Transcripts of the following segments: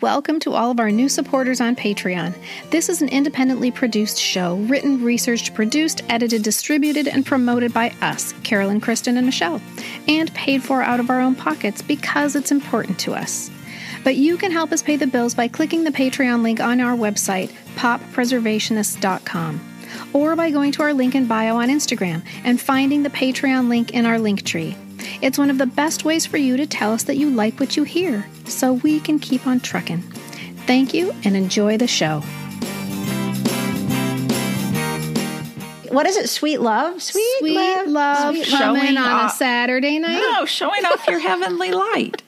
Welcome to all of our new supporters on Patreon. This is an independently produced show, written, researched, produced, edited, distributed, and promoted by us, Carolyn, Kristen, and Michelle, and paid for out of our own pockets because it's important to us. But you can help us pay the bills by clicking the Patreon link on our website, poppreservationists.com, or by going to our link in bio on Instagram and finding the Patreon link in our link tree. It's one of the best ways for you to tell us that you like what you hear so we can keep on trucking. Thank you and enjoy the show. What is it? Sweet love? Sweet, Sweet love, love Sweet coming on off, a Saturday night? No, showing off your heavenly light.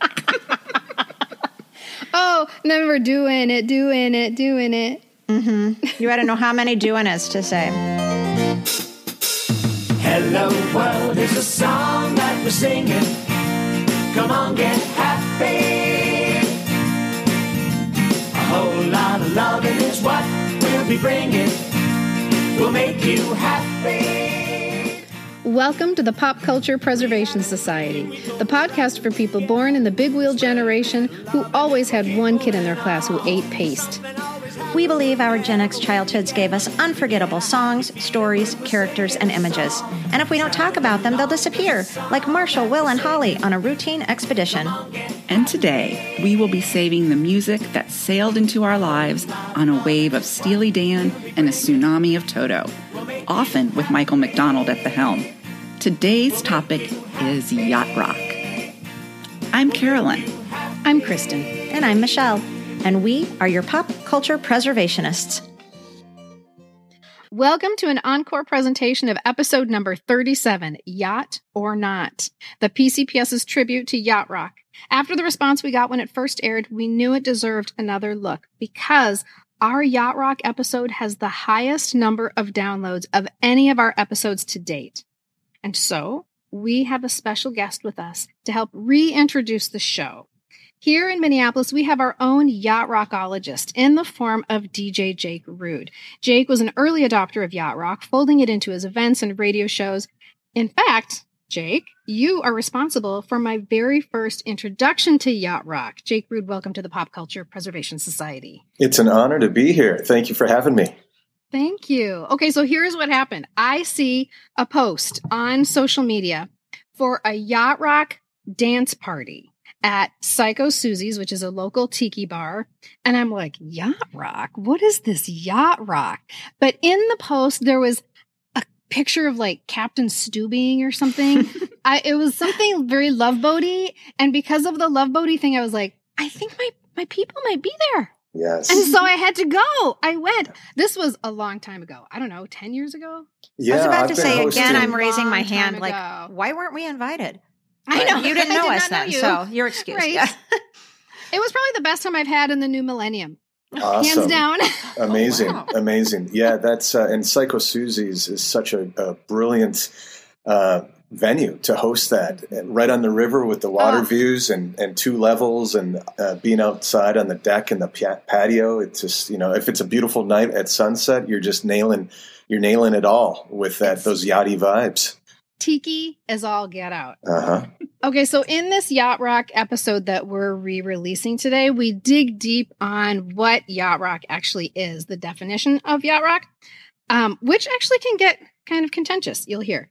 oh, never doing it, doing it, doing it. Mm-hmm. You got to know how many doing is to say. Hello world is a song that we're singing. Come on, get happy. A whole lot of loving is what we'll be bringing. We'll make you happy. Welcome to the Pop Culture Preservation Society, the podcast for people born in the big wheel generation who always had one kid in their class who ate paste. We believe our Gen X childhoods gave us unforgettable songs, stories, characters, and images. And if we don't talk about them, they'll disappear, like Marshall, Will, and Holly on a routine expedition. And today, we will be saving the music that sailed into our lives on a wave of Steely Dan and a tsunami of Toto, often with Michael McDonald at the helm. Today's topic is yacht rock. I'm Carolyn. I'm Kristen. And I'm Michelle and we are your pop culture preservationists. Welcome to an encore presentation of episode number 37 Yacht or Not, the PCPS's tribute to yacht rock. After the response we got when it first aired, we knew it deserved another look because our yacht rock episode has the highest number of downloads of any of our episodes to date. And so we have a special guest with us to help reintroduce the show. Here in Minneapolis, we have our own yacht rockologist in the form of DJ Jake Rudh. Jake was an early adopter of yacht rock, folding it into his events and radio shows. In fact, Jake, you are responsible for my very first introduction to yacht rock. Jake Rudh, welcome to the Pop Culture Preservation Society. It's an honor to be here. Thank you for having me. Thank you. Okay, so here's what happened I see a post on social media for a yacht rock dance party at Psycho Susie's, which is a local tiki bar. And I'm like, yacht rock? What is this yacht rock? But in the post, there was a picture of like Captain Stubing or something. I, it was something very love boaty. And because of the love boaty thing, I was like, I think my, my people might be there. Yes. And so I had to go. I went. This was a long time ago. I don't know, 10 years ago? Yeah, I was about I've to say hosting. again, I'm raising my Long time hand like, why weren't we invited? I know. You didn't know did us not know then, you. so you're excused. Right. Yeah. It was probably the best time I've had in the new millennium. Awesome. Hands down. Amazing. Oh, wow. Amazing. Yeah, that's, uh, and Psycho Susie's is such a, a brilliant uh, venue to host that right on the river with the water Oh. views and, and two levels and uh, being outside on the deck and the patio. It's just, you know, if it's a beautiful night at sunset, you're just nailing, you're nailing it all with that, those yachty vibes. Tiki is all get out. Uh huh. Okay, so in this Yacht Rock episode that we're re releasing today, we dig deep on what Yacht Rock actually is, the definition of Yacht Rock, um, which actually can get kind of contentious, you'll hear.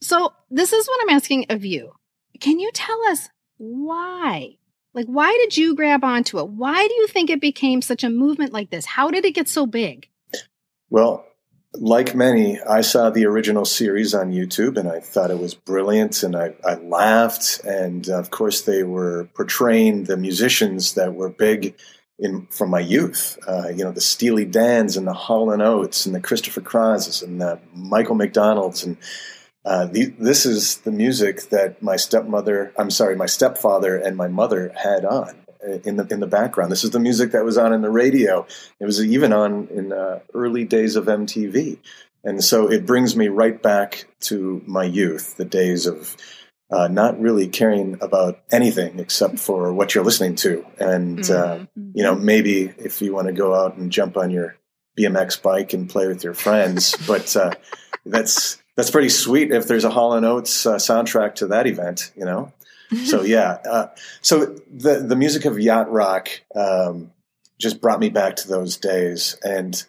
So, this is what I'm asking of you. Can you tell us why? Like, why did you grab onto it? Why do you think it became such a movement like this? How did it get so big? Well, like many, I saw the original series on YouTube and I thought it was brilliant and I, I laughed. And of course, they were portraying the musicians that were big in from my youth. Uh, you know, the Steely Dans and the Hall and Oates and the Christopher Crosses and the Michael McDonald's. And uh, the, this is the music that my stepmother, I'm sorry, my stepfather and my mother had on in the in the background. This is the music that was on in the radio. It was even on in uh, early days of MTV, and so it brings me right back to my youth, the days of uh, not really caring about anything except for what you're listening to, and uh, Mm-hmm. you know maybe if you want to go out and jump on your BMX bike and play with your friends, but uh, that's that's pretty sweet if there's a Hall and Oates uh, soundtrack to that event, you know. So yeah, uh, so the the music of yacht rock um, just brought me back to those days, and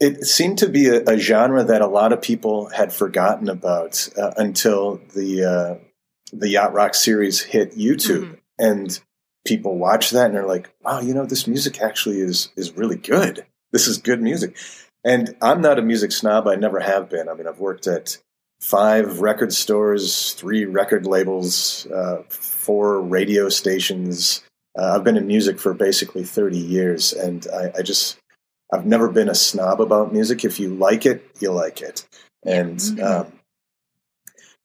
it seemed to be a, a genre that a lot of people had forgotten about uh, until the uh, the yacht rock series hit YouTube, Mhm. and people watch that and they're like, "Wow, you know, this music actually is is really good. This is good music." And I'm not a music snob. I never have been. I mean, I've worked at five record stores, three record labels, uh, four radio stations. Uh, I've been in music for basically 30 years, and I, I just I've never been a snob about music. If you like it, you like it, and um,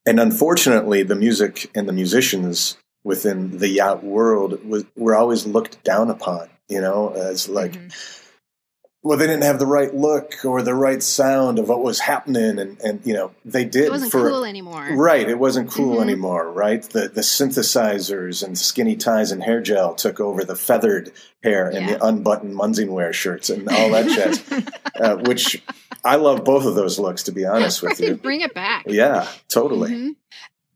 and unfortunately, the music and the musicians within the yacht world was, were always looked down upon. You know, as like Mhm. Well, they didn't have the right look or the right sound of what was happening, and and you know they did It wasn't for cool anymore. right. It wasn't cool Mhm. anymore, right? The the synthesizers and skinny ties and hair gel took over the feathered hair and Yeah. the unbuttoned Munsingwear shirts and all that jazz, uh, which I love both of those looks. To be honest with you, Bring it back. yeah, totally. Mhm.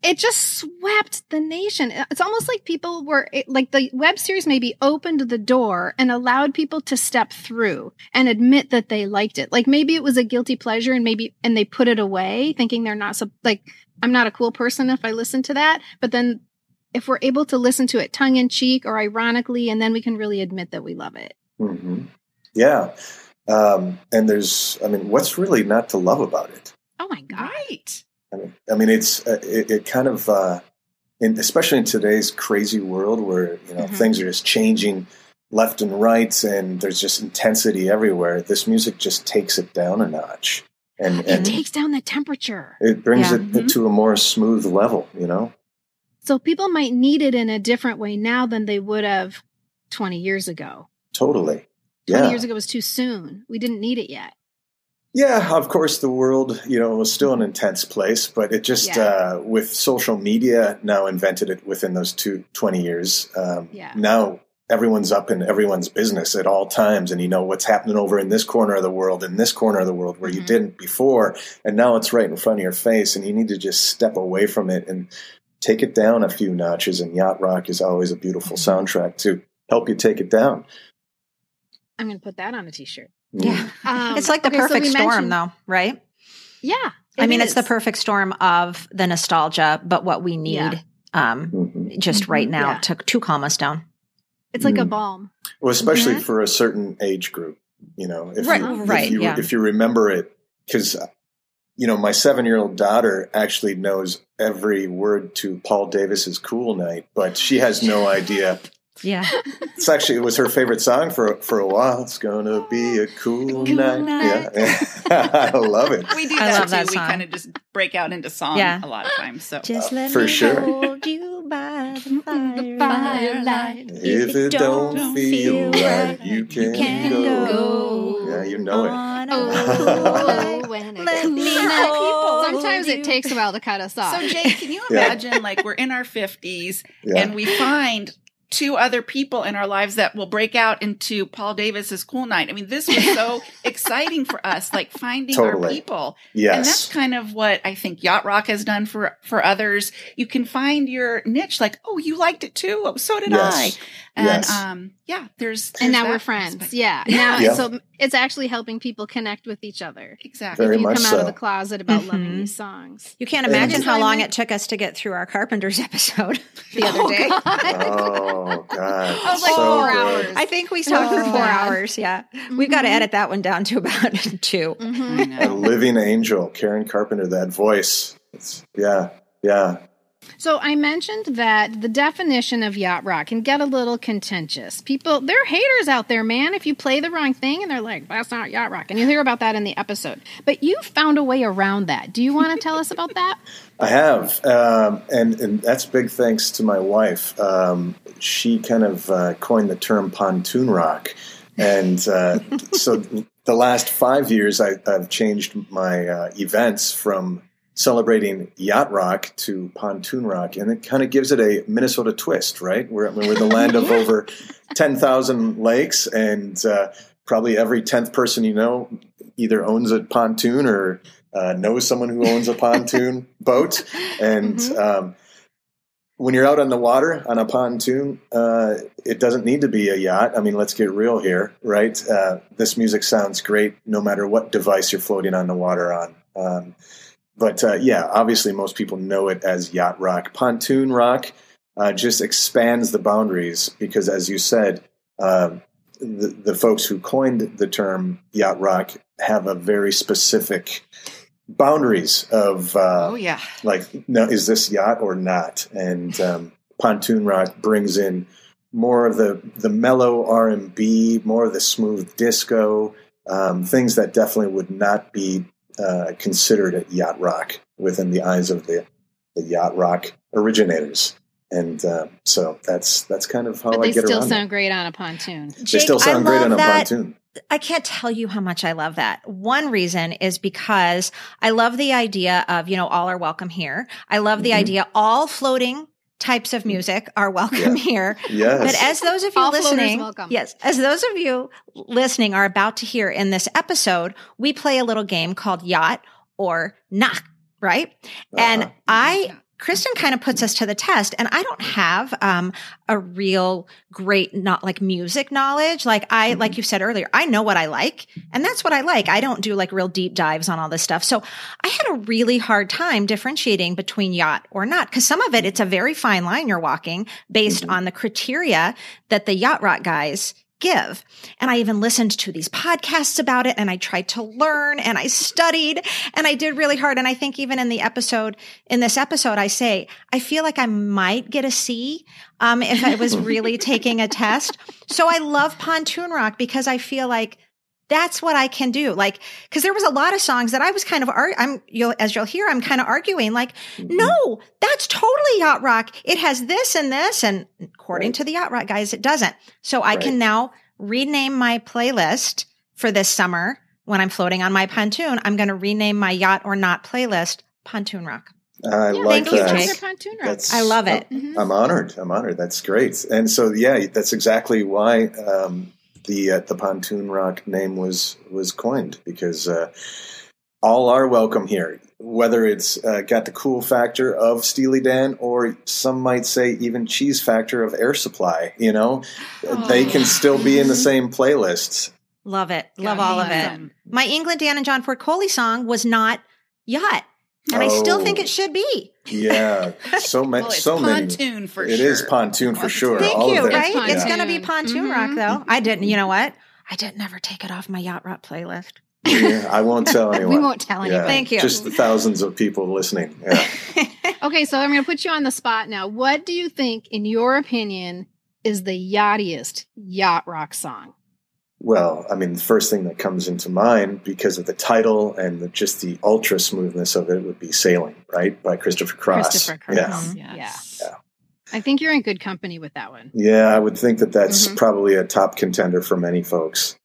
It just swept the nation. It's almost like people were it, like the web series maybe opened the door and allowed people to step through and admit that they liked it. Like maybe it was a guilty pleasure and maybe and they put it away thinking they're not so like I'm not a cool person if I listen to that. But then if we're able to listen to it tongue in cheek or ironically and then we can really admit that we love it. hmm Yeah, um, and there's, I mean, what's really not to love about it? Oh my god. Right. I mean, I mean, it's uh, it, it kind of, uh, in, especially in today's crazy world where you know Mhm. things are just changing left and right, and there's just intensity everywhere. This music just takes it down a notch, and It and takes down the temperature. it brings Yeah. it Mhm. to a more smooth level. You know, So people might need it in a different way now than they would have 20 years ago. totally. 20 Yeah, years ago was too soon. We didn't need it yet. Yeah. Of course, the world, you know, was still an intense place, but it just Yeah. uh, with social media now invented it within those two, 20 years. Um, Yeah. Now everyone's up in everyone's business at all times, and you know what's happening over in this corner of the world, in this corner of the world where you Mhm. didn't before, and now it's right in front of your face, and you need to just step away from it and take it down a few notches. And yacht rock is always a beautiful Mm-hmm. soundtrack to help you take it down. I'm going to put that on a t-shirt. Yeah. Um, it's like the okay, perfect we storm, though, right? Yeah. I it mean, it's the perfect storm of the nostalgia, but what we need Yeah. um, Mhm. just right Mhm. now Yeah. to, to calm us down. It's like a Mm. balm. Well, especially Mhm. for a certain age group, you know, if Right, you, right, if you, yeah. if you remember it, because you know, my seven-year-old daughter actually knows every word to Paul Davis's "Cool Night," but she has no idea. Yeah. It's actually it was her favorite song for for a while. It's gonna be a cool, night. night. Yeah, I love it. We do I that love too. that we kind of just break out into song Yeah. a lot of times. So Just let for me sure. hold you by the mm, mm, The firelight. firelight. If it don't feel right, you can, can go. go. Yeah, you know it. Oh, oh when it Let me night. hold Sometimes it takes a while to cut us off. So, Jake, can you Yeah. imagine like we're in our 50s Yeah. and we find two other people in our lives that will break out into Paul Davis's Cool Night? I mean, this was so exciting for us, like finding our Totally. people. And that's kind of what I think Yacht Rock has done for for others. You can find your niche, like, oh, you liked it too. Oh, so did Yes. I. And Yes. um, yeah, there's, and now we're friends. aspect. Yeah. Yeah. Now, Yeah. so it's actually helping people connect with each other. Exactly. Very if you much come out of the closet about loving Mhm. these songs. You can't imagine how long it took us to get through our Carpenters episode the Oh, other day. God. Oh God, I was like so four good. hours. I think we talked for Oh. four hours. Yeah. We've got to edit that one down to about two. Mhm. I A living angel, Karen Carpenter. That voice. It's, yeah, yeah. So I mentioned that the definition of yacht rock can get a little contentious. People, there are haters out there, man. If you play the wrong thing and they're like, that's not yacht rock. And you hear about that in the episode. But you found a way around that. Do you want to tell us about that? I have, um, and and that's big thanks to my wife. Um, she kind of uh, coined the term pontoon rock, and uh, so the last five years I, I've changed my uh, events from celebrating yacht rock to pontoon rock, and it kind of gives it a Minnesota twist, right? We're, I mean, we're the land of over ten thousand lakes, and uh, probably every tenth person you know either owns a pontoon or uh, knows someone who owns a pontoon boat, and Mhm. um, when you're out on the water on a pontoon, uh, it doesn't need to be a yacht. I mean, let's get real here, right? Uh, this music sounds great no matter what device you're floating on the water on. Um, but uh, yeah, obviously, most people know it as yacht rock. Pontoon rock uh, just expands the boundaries because, as you said, uh, the, the folks who coined the term yacht rock have a very specific boundaries of uh, Oh yeah. like no is this yacht or not and um, pontoon rock brings in more of the the mellow r&b more of the smooth disco um, things that definitely would not be uh, considered at yacht rock within the eyes of the, the yacht rock originators and uh, so that's that's kind of how But I they still sound it. great on a pontoon. They still sound I great on a that. pontoon. I can't tell you how much I love that. One reason is because I love the idea of, you know, all are welcome here. I love the Mhm. idea all floating types of music are welcome here. Yes. But as those of you All listening, welcome. yes, as those of you listening are about to hear in this episode, we play a little game called Yacht or Not, right? And Uh-huh. I, Kristen kind of puts us to the test, and I don't have um, a real great, not like music knowledge. Like I, Mm-hmm. like you said earlier, I know what I like, and that's what I like. I don't do like real deep dives on all this stuff. So I had a really hard time differentiating between yacht or not, because some of it, it's a very fine line you're walking based Mhm. on the criteria that the yacht rock guys give. And I even listened to these podcasts about it and I tried to learn and I studied and I did really hard. And I think even in the episode, in this episode, I say, I feel like I might get a C, um, if I was really taking a test. So I love Pontoon Rock because I feel like that's what I can do. Like, cause there was a lot of songs that I was kind of, ar- I'm, you'll, as you'll hear, I'm kind of arguing like, no, that's totally yacht rock. It has this and this. And according Right. to the yacht rock guys, it doesn't. So I can now rename my playlist for this summer when I'm floating on my pontoon. I'm going to rename my yacht or not playlist pontoon rock. I Yeah, like thank you, that. Those Jake. pontoon rock. That's- I love it. Mhm. I'm honored. I'm honored. That's great. And so, yeah, that's exactly why um, the uh, the pontoon rock name was was coined because uh, all are welcome here. Whether it's uh, got the cool factor of Steely Dan, or some might say even cheese factor of Air Supply. You know, they can still be in the same playlists. Love it. Love Yeah, all of it. awesome. My England Dan and John Ford Coley song was not yacht. And I still Oh. think it should be. Yeah, so many, Well, it's so many. pontoon for It sure. is pontoon for sure. Thank all you, of right? It's It's going to be pontoon Mhm. rock, though. I didn't, you know what? I didn't ever take it off my yacht rock playlist. Yeah, I won't tell anyone. We won't tell Yeah, anyone. Thank you. Just the thousands of people listening. Yeah. Okay, so I'm going to put you on the spot now. What do you think, in your opinion, is the yachtiest yacht rock song? Well, I mean, the first thing that comes into mind because of the title and the, just the ultra smoothness of it would be "Sailing," right, by Christopher Cross. Christopher Cross. Yeah, Yes. Yeah. I think you're in good company with that one. yeah, I would think that that's Mhm. probably a top contender for many folks.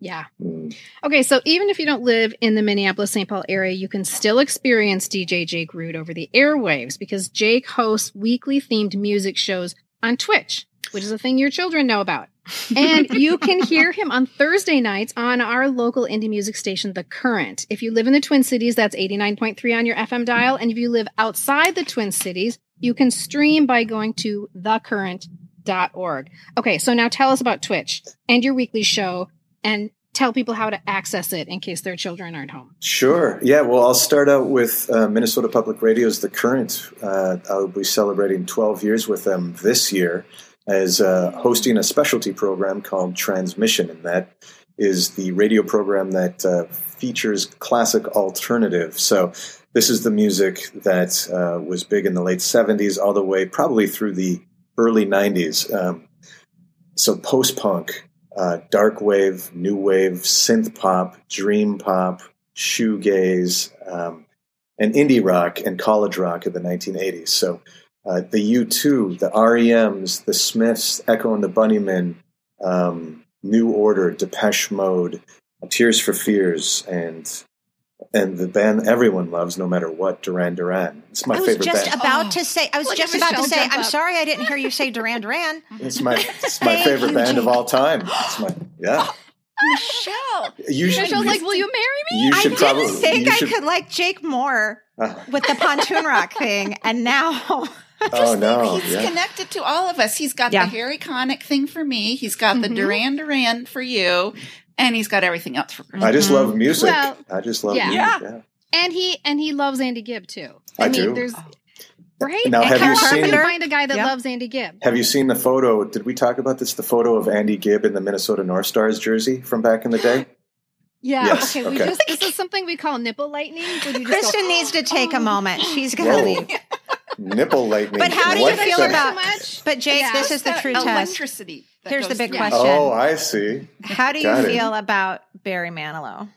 Yeah. Mm. Okay, so even if you don't live in the Minneapolis St. Paul area, you can still experience DJ Jake Rudh over the airwaves because Jake hosts weekly themed music shows on Twitch, which is a thing your children know about. And you can hear him on Thursday nights on our local indie music station, The Current. If you live in the Twin Cities, that's 89.3 on your FM dial. And if you live outside the Twin Cities, you can stream by going to thecurrent.org. Okay, so now tell us about Twitch and your weekly show and tell people how to access it in case their children aren't home. Sure. Yeah. Well, I'll start out with uh, Minnesota Public Radio's The Current. Uh, I'll be celebrating 12 years with them this year as uh, hosting a specialty program called Transmission, and that is the radio program that uh, features classic alternative. So this is the music that uh, was big in the late 70s, all the way probably through the early 90s. Um, so post punk, uh, dark wave, new wave, synth pop, dream pop, shoegaze, um, and indie rock and college rock of the 1980s. So uh, the U2, the REMs, the Smiths, Echo and the Bunnymen, um, New Order, Depeche Mode, Tears for Fears, and and the band everyone loves, no matter what, Duran Duran. It's my I was favorite just band. about Oh. to say, I was Look just about to say, I'm up. sorry I didn't hear you say Duran Duran. It's my it's my favorite you, band of all time. It's my yeah. Michelle. You should Michelle's like, "Will you marry me?" you I didn't probably think you I should- could like Jake more Uh, with the pontoon rock thing, and now oh no, He's yeah. connected to all of us. He's got Yeah. the Harry Connick thing for me. He's got the Mhm. Duran Duran for you, and he's got everything else for Chris. I just love music. Well, I just love yeah. music. Yeah. Yeah. And he and he loves Andy Gibb too. I mean, do. there's right. Now, And have you seen- can you find a guy that Yeah. loves Andy Gibb? Have you seen the photo? Did we talk about this? The photo of Andy Gibb in the Minnesota North Stars jersey from back in the day? Yeah. Yes, okay. We okay. just this is something we call nipple lightning. where you just go, Kristen needs to take a "Oh." moment. She's going Whoa. to leave. Nipple lightning. But how do you feel the- about- so? But Jake, Yeah. this is the That true test. electricity. that Here's the big through. question. Oh, I see. How do you Got it. feel about Barry Manilow?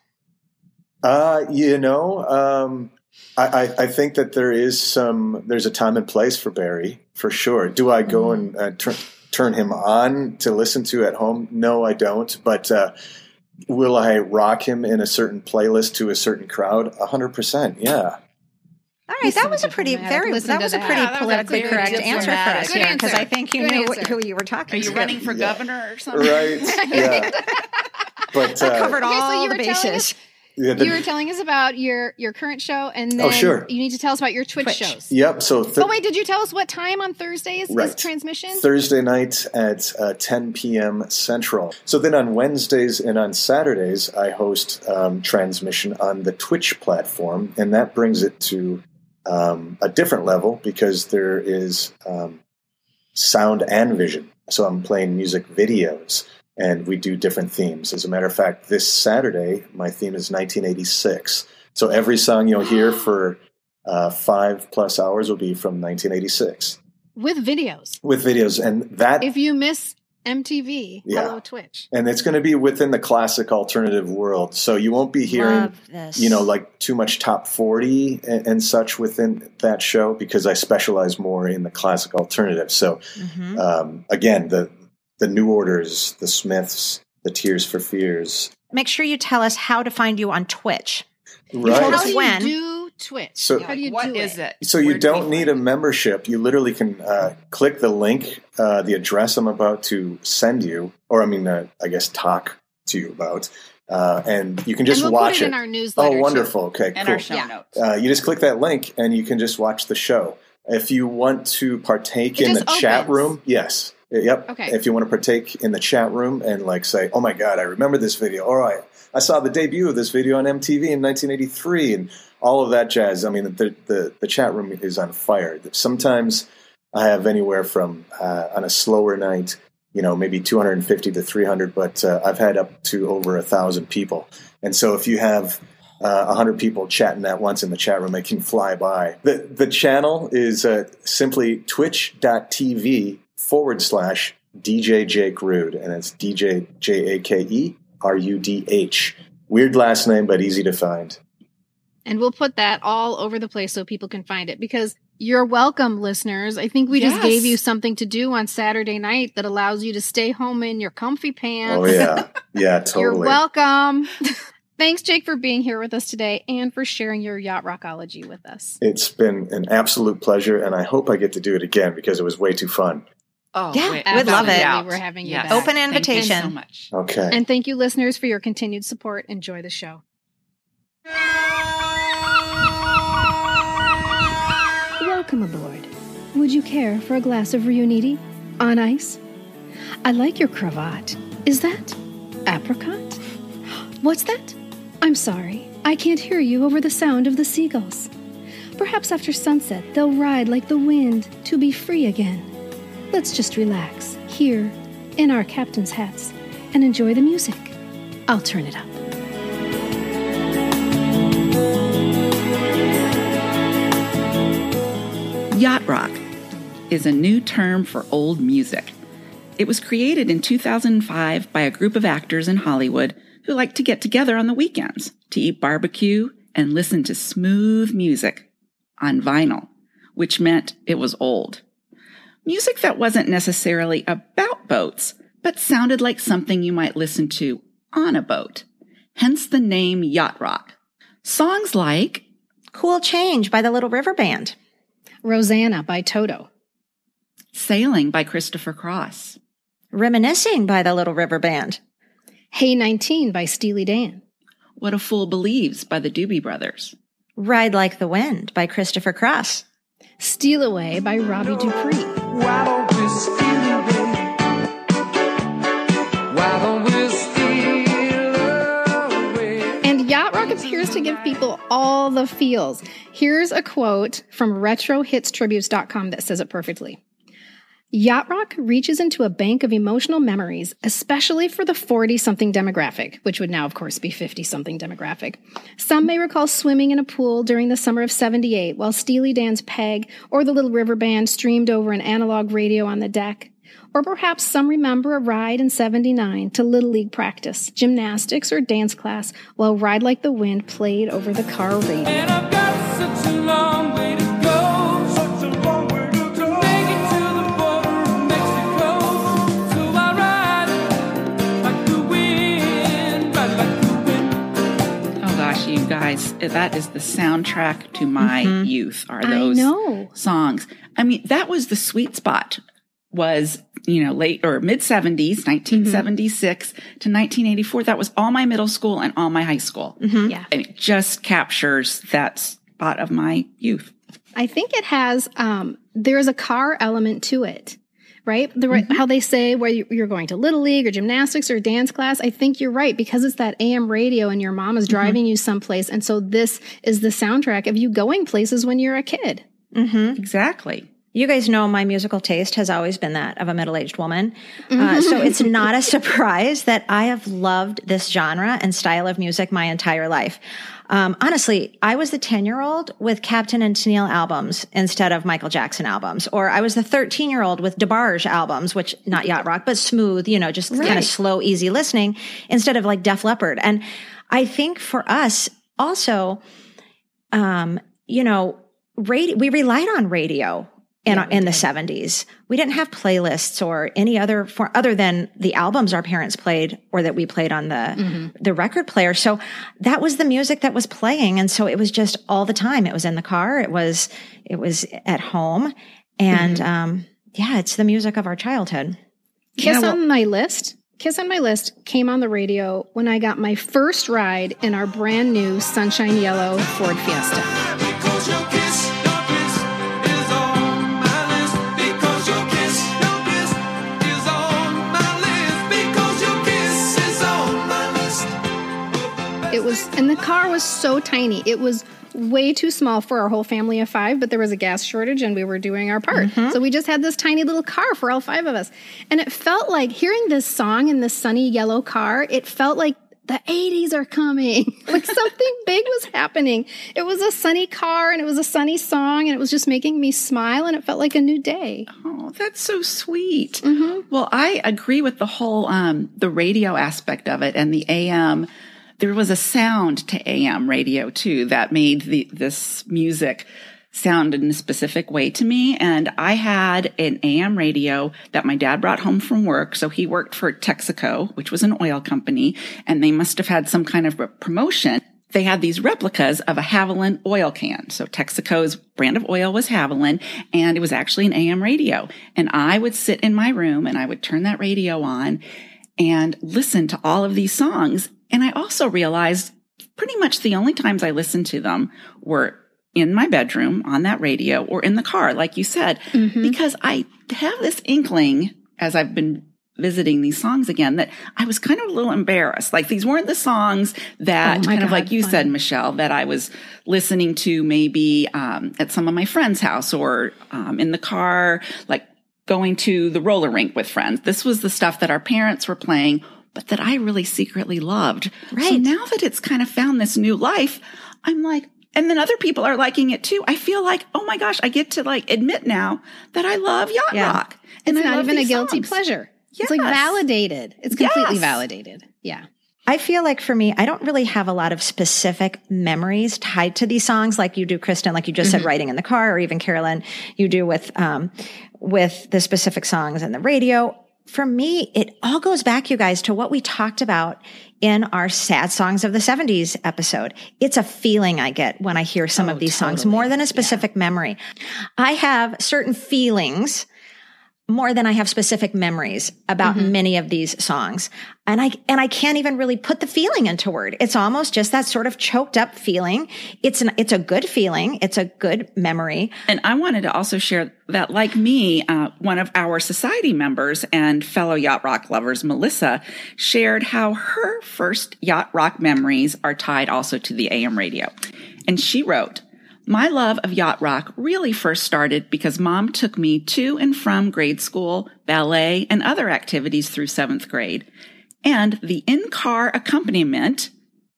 Uh, you know, um, I, I, I think that there is some, there's a time and place for Barry, for sure. Do I go Mm-hmm. and uh, turn turn him on to listen to at home? No, I don't. But uh, will I rock him in a certain playlist to a certain crowd? A hundred percent, yeah. All right, that was a pretty very that was a pretty Yeah, that was a politically correct answer for us here because. I think you Good knew answer. who you were talking Are you to. running for Yeah. governor or something? Right, yeah. But That uh, covered Okay, so all you the bases. yeah, the- You were telling us about your your current show, and then Oh, sure. you need to tell us about your Twitch, Twitch. shows. yep. So th- But wait, did you tell us what time on Thursdays is Right. transmission? Thursday night at uh, 10 p.m. Central. So then on Wednesdays and on Saturdays, I host um, transmission on the Twitch platform, and that brings it to um, a different level because there is um, sound and vision. So I'm playing music videos, and we do different themes. As a matter of fact, this Saturday, my theme is 1986. So every song you'll hear for uh, five plus hours will be from 1986 with videos. with videos, and that If you miss MTV, Yeah. hello Twitch. and it's going to be within the classic alternative world. So you won't be hearing, you know, like too much top 40 and, and such within that show because I specialize more in the classic alternative. So Mhm. um, again, the the New Orders, the Smiths, the Tears for Fears. Make sure you tell us how to find you on Twitch. told Right. us How do you when. Do Twitch? So- How do you What do is it? it? So you Where do we don't need a membership. You literally can uh, click the link, uh, the address I'm about to send you, or I mean, uh, I guess talk to you about, uh, and you can just and we'll watch put it, it. in our newsletter. oh, too. wonderful! Okay, and cool. our show Yeah. notes. Uh, you just click that link, and you can just watch the show. If you want to partake It in the just chat room, yes, yep. Okay. If you want to partake in the chat room and like say, "Oh my God, I remember this video," all right, I saw the debut of this video on MTV in 1983, and all of that jazz. I mean, the the, the chat room is on fire. Sometimes I have anywhere from uh, on a slower night, you know, maybe 250 to 300, but uh, I've had up to over a thousand people. And so if you have uh, 100 people chatting at once in the chat room, it can fly by. The, the channel is uh, simply twitch.tv forward slash DJ Jake Rudh, and it's DJ J A K E R U D H. Weird last name, but easy to find. And we'll put that all over the place so people can find it because you're welcome, listeners. I think we just gave you something to do on Saturday night that allows you to stay home in your comfy pants. Oh, yeah. Yeah, totally. You're welcome. Thanks, Jake, for being here with us today and for sharing your yacht rockology with us. It's been an absolute pleasure, and I hope I get to do it again because it was way too fun. Oh, Yeah, wait, we'd love it. We're having you Yes. back. Open Thank you invitation. so much. Okay. And thank you, listeners, for your continued support. Enjoy the show. Welcome aboard. Would you care for a glass of Riunite on ice? I like your cravat. Is that apricot? What's that? I'm sorry. I can't hear you over the sound of the seagulls. Perhaps after sunset they'll ride like the wind to be free again. Let's just relax here in our captain's hats and enjoy the music. I'll turn it up. Yacht rock is a new term for old music. It was created in 2005 by a group of actors in Hollywood who like to get together on the weekends to eat barbecue and listen to smooth music on vinyl, which meant it was old. Music that wasn't necessarily about boats, but sounded like something you might listen to on a boat. Hence the name yacht rock. Songs like Cool Change by the Little River Band. Rosanna by Toto. Sailing by Christopher Cross. Reminiscing by the Little River Band. Hey 19 by Steely Dan. What a Fool Believes by the Doobie Brothers. Ride Like the Wind by Christopher Cross. Steal Away by Robbie Dupree. Appears to give people all the feels. Here's a quote from retrohitstributes.com that says it perfectly. Yacht rock reaches into a bank of emotional memories, especially for the 40 something demographic, which would now, of course, be 50 something demographic. Some may recall swimming in a pool during the summer of 78 while Steely Dan's Peg or the Little River Band streamed over an analog radio on the deck. Or perhaps some remember a ride in 79 to Little League practice, gymnastics, or dance class while Ride Like the Wind played over the car radio. And I've got such a long way to go. Such a long way to go. Make it to the border of Mexico. So I ride like the wind, ride like the wind. Oh gosh, you guys, that is the soundtrack to my mm-hmm. youth. Are those know. songs? I mean, that was the sweet spot. Was you know late or mid seventies, mm-hmm. nineteen seventy six to nineteen eighty four. That was all my middle school and all my high school, mm-hmm. Yeah. and it just captures that spot of my youth. I think it has, um, there is a car element to it, right? The right, mm-hmm. how they say where you- you're going to little league or gymnastics or dance class. I think you're right because it's that AM radio and your mom is driving you someplace. And so this is the soundtrack of you going places when you're a kid. Exactly. You guys know my musical taste has always been that of a middle aged woman. Uh, so it's not a surprise that I have loved this genre and style of music my entire life. Um, honestly, I was the 10 year old with Captain and Tennille albums instead of Michael Jackson albums. Or I was the 13 year old with DeBarge albums, which not yacht rock, but smooth, you know, just kind of slow, easy listening instead of like Def Leppard. And I think for us also, um, you know, radio, we relied on radio in, in the 70s. We didn't have playlists or any other for other than the albums our parents played or that we played on the the record player. So that was the music that was playing and so it was just all the time. It was in the car, it was it was at home and um yeah, it's the music of our childhood. Kiss Yeah, well- on my list. Kiss on my list came on the radio when I got my first ride in our brand new sunshine yellow Ford Fiesta. It was, and the car was so tiny. It was way too small for our whole family of five, but there was a gas shortage and we were doing our part. So we just had this tiny little car for all five of us. And it felt like hearing this song in this sunny yellow car, it felt like the 80s are coming. like something big was happening. It was a sunny car and it was a sunny song and it was just making me smile and it felt like a new day. Oh, that's so sweet. Well, I agree with the whole um, the radio aspect of it and the AM. There was a sound to AM radio too that made the this music sound in a specific way to me. And I had an AM radio that my dad brought home from work. So he worked for Texaco, which was an oil company, and they must have had some kind of promotion they had these replicas of a Havoline oil can. So Texaco's brand of oil was Havoline and it was actually an AM radio. And I would sit in my room and I would turn that radio on and listen to all of these songs. And I also realized pretty much the only times I listened to them were in my bedroom on that radio or in the car, like you said, because I have this inkling as I've been visiting these songs again that I was kind of a little embarrassed. Like these weren't the songs that Oh kind of like you fun. said, Michelle, that I was listening to maybe um, at some of my friends' house or um, in the car, like going to the roller rink with friends. This was the stuff that our parents were playing, but that I really secretly loved. Right. So Right. now that it's kind of found this new life, I'm like, and then other people are liking it too. I feel like, oh my gosh, I get to like admit now that I love yacht Yeah. rock. And It's I not love even a guilty songs. pleasure. It's like validated. It's completely Yes. validated. Yeah. I feel like for me, I don't really have a lot of specific memories tied to these songs like you do, Kristen, like you just said, writing in the car, or even Carolyn, you do with, um, with the specific songs and the radio. For me, it all goes back, you guys, to what we talked about in our sad songs of the 70s episode. It's a feeling I get when I hear some of oh, these songs more than a specific memory. I have certain feelings more than I have specific memories about Mm-hmm. many of these songs. And I and I can't even really put the feeling into word. It's almost just that sort of choked up feeling. It's an it's a good feeling. It's a good memory. And I wanted to also share that, like me, uh, one of our society members and fellow yacht rock lovers, Melissa, shared how her first yacht rock memories are tied also to the AM radio. And she wrote, my love of yacht rock really first started because mom took me to and from grade school, ballet, and other activities through seventh grade. And the in car accompaniment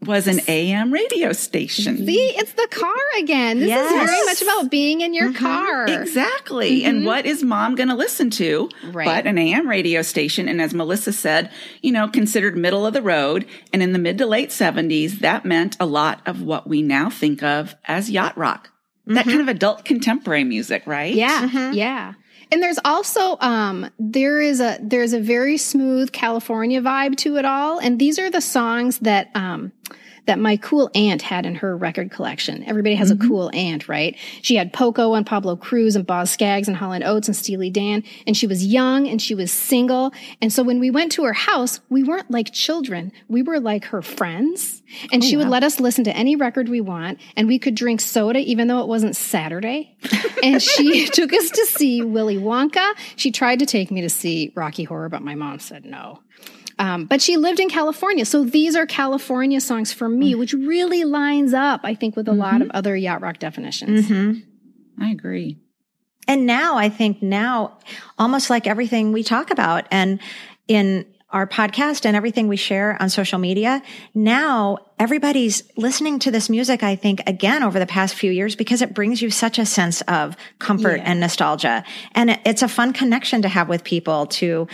was an AM radio station. See, it's the car again. This is very much about being in your mm-hmm. car. Exactly. And mm-hmm. what is mom going to listen to? Right. But an AM radio station. And as Melissa said, you know, considered middle of the road. And in the mid to late 70s, that meant a lot of what we now think of as yacht rock. That mm-hmm. kind of adult contemporary music, right? Yeah, yeah. And there's also um there is a there's a very smooth California vibe to it all. And these are the songs that um that my cool aunt had in her record collection. Everybody has a mm-hmm. cool aunt, right? She had Poco and Pablo Cruise and Boz Scaggs and Hall and Oates and Steely Dan. And she was young and she was single. And so when we went to her house, we weren't like children. We were like her friends. And oh, she would let us listen to any record we want. And we could drink soda even though it wasn't Saturday. and she took us to see Willy Wonka. She tried to take me to see Rocky Horror, but my mom said no. Um, but she lived in California. So these are California songs for me, mm-hmm. which really lines up, I think, with a lot of mm-hmm. other yacht rock definitions. Mm-hmm. I agree. And now I think now almost like everything we talk about and in our podcast and everything we share on social media, now everybody's listening to this music, I think, again over the past few years because it brings you such a sense of comfort and nostalgia. And it's a fun connection to have with people to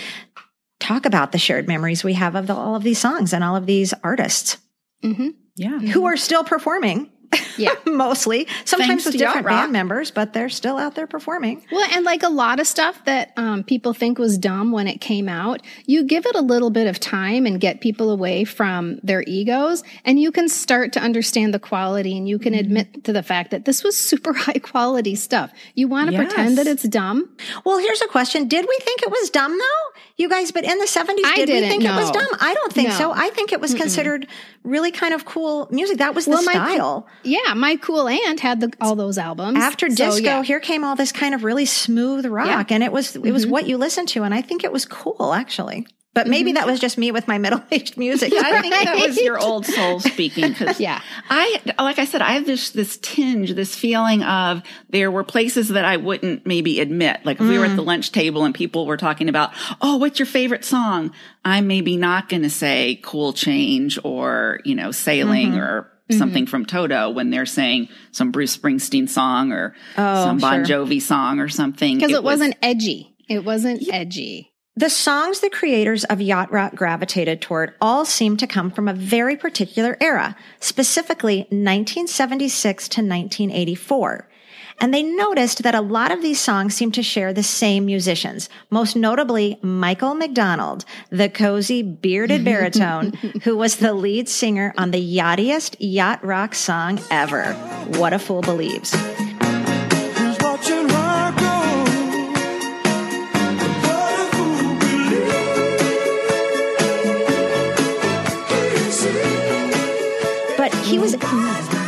talk about the shared memories we have of the, all of these songs and all of these artists mm-hmm. Yeah. who are still performing. Yeah. Mostly, sometimes Thanks with different band members, but they're still out there performing. Well, and like a lot of stuff that um, people think was dumb when it came out, you give it a little bit of time and get people away from their egos, and you can start to understand the quality and you can admit to the fact that this was super high quality stuff. You want to Yes. pretend that it's dumb? Well, here's a question. Did we think it was dumb though? You guys, but in the 70s, I did we didn't, think it was dumb? I don't think No. so. I think it was considered really kind of cool music. That was the Well, my- style. Yeah, my cool aunt had the, all those albums. After So, disco, yeah. here came all this kind of really smooth rock, and it was it was mm-hmm. what you listened to, and I think it was cool actually. But maybe mm-hmm. that was just me with my middle aged music. I think that was your old soul speaking. Yeah. I, like I said, I have this, this tinge, this feeling of there were places that I wouldn't maybe admit. Like if we were at the mm. lunch table and people were talking about, Oh, what's your favorite song? I'm maybe not going to say cool change or, you know, sailing mm-hmm. or mm-hmm. something from Toto when they're saying some Bruce Springsteen song or oh, some Bon Jovi song or something. because it, was- wasn't edgy. It wasn't edgy. The songs the creators of yacht rock gravitated toward all seem to come from a very particular era, specifically 1976 to 1984. And they noticed that a lot of these songs seem to share the same musicians, most notably Michael McDonald, the cozy bearded baritone who was the lead singer on the yachtiest yacht rock song ever, What a Fool Believes. He was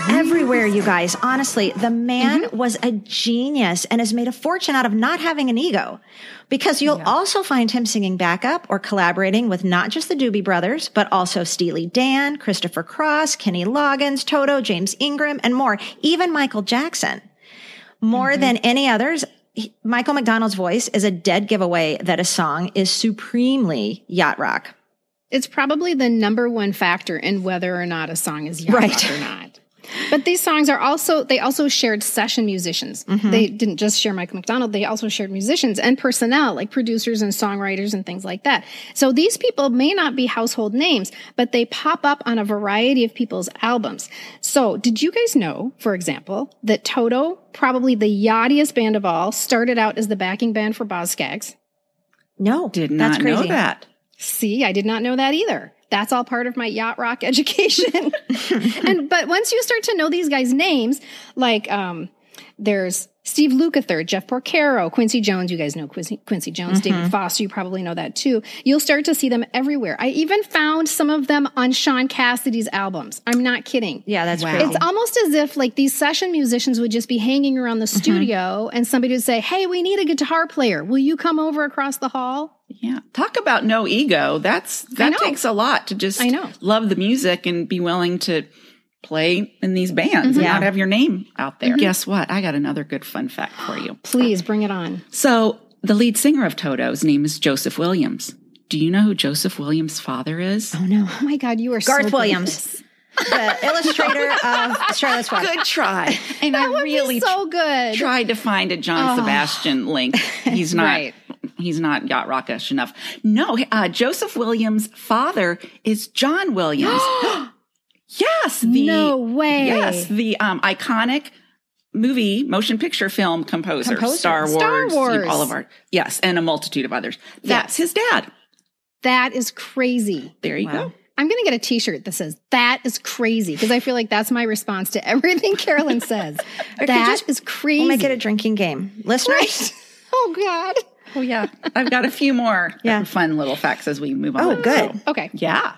everywhere, you guys. Honestly, the man mm-hmm. was a genius and has made a fortune out of not having an ego. Because you'll also find him singing backup or collaborating with not just the Doobie Brothers, but also Steely Dan, Christopher Cross, Kenny Loggins, Toto, James Ingram, and more. Even Michael Jackson. More mm-hmm. than any others, Michael McDonald's voice is a dead giveaway that a song is supremely yacht rock. It's probably the number one factor in whether or not a song is yacht Right. rock or not. But these songs are also they also shared session musicians. Mm-hmm. They didn't just share Michael McDonald, they also shared musicians and personnel like producers and songwriters and things like that. So these people may not be household names, but they pop up on a variety of people's albums. So did you guys know, for example, that Toto, probably the yachtiest band of all, started out as the backing band for Boz Scaggs? No, did that's not crazy. know that. See, I did not know that either. That's all part of my yacht rock education. and but once you start to know these guys' names, like um, there's Steve Lukather, Jeff Porcaro, Quincy Jones. You guys know Quincy, Quincy Jones, David Foster. You probably know that too. You'll start to see them everywhere. I even found some of them on Shaun Cassidy's albums. I'm not kidding. Yeah, that's Wow. crazy. It's almost as if like these session musicians would just be hanging around the studio and somebody would say, Hey, we need a guitar player. Will you come over across the hall? Yeah. Talk about no ego. That's that takes a lot to just I know. love the music and be willing to play in these bands and mm-hmm. Yeah. not have your name out there. Mm-hmm. Guess what? I got another good fun fact for you. Please bring it on. So, the lead singer of Toto's name is Joseph Williams. Do you know who Joseph Williams' father is? Oh no. Oh my God, you are Garth good at Williams. the illustrator of Charlotte's Web. Good try. And That I would really be so good. tried to find a John oh. Sebastian link. He's not. Right. He's not yacht rockish enough. No, uh, Joseph Williams' father is John Williams. yes, the no way. yes, the um, iconic movie motion picture film composer, Composer. Star Wars, Star Wars. all of our yes, and a multitude of others. That's his dad. That is crazy. There you Wow. go. I'm going to get a t shirt that says, That is crazy. Because I feel like that's my response to everything Carolyn says. could That just- is crazy. We'll make it a drinking game. Listeners, Right. Oh, God. Oh yeah, I've got a few more Yeah. fun little facts as we move on. Oh, good. So, Okay. yeah.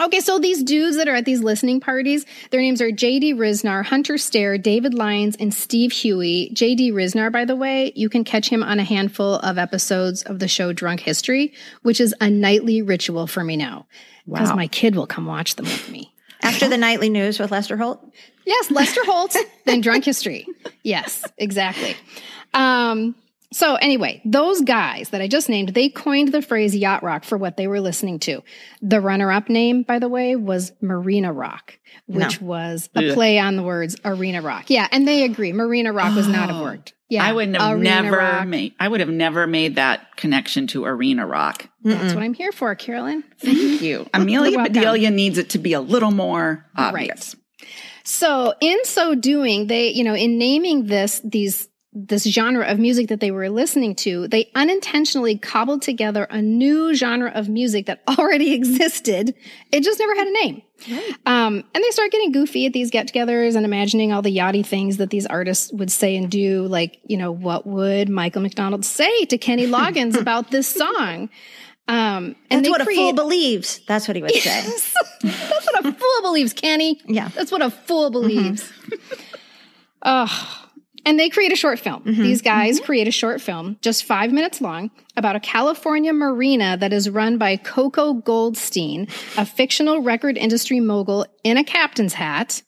Okay, so these dudes that are at these listening parties, their names are JD Ryznar, Hunter Stair, David Lyons, and Steve Huey. JD Ryznar, by the way, you can catch him on a handful of episodes of the show Drunk History, which is a nightly ritual for me now. Because Wow. my kid will come watch them with me. after the nightly news with Lester Holt. Yes, Lester Holt, then Drunk History. Yes, exactly. Um, so anyway, those guys that I just named, they coined the phrase yacht rock for what they were listening to. The runner-up name, by the way, was Marina Rock, which was a Ugh. play on the words arena rock. Yeah, and they agree. Marina Rock was not a Oh. worked. Yeah, I wouldn't have never rock. made. I would have never made that connection to arena rock. That's what I'm here for, Carolyn. Thank you. Amelia Bedelia needs it to be a little more obvious. So in so doing, they, you know, in naming this, these, this genre of music that they were listening to, they unintentionally cobbled together a new genre of music that already existed. It just never had a name. Um, and they start getting goofy at these get-togethers and imagining all the yachty things that these artists would say and do. Like, you know, what would Michael McDonald say to Kenny Loggins about this song? Um, and That's what a fool believes. That's what he would say. That's what a fool believes, Kenny. Yeah. That's what a fool believes. Ugh. And they create a short film. Mm-hmm. These guys mm-hmm. create a short film, just five minutes long, about a California marina that is run by Koko Goldstein, a fictional record industry mogul in a captain's hat.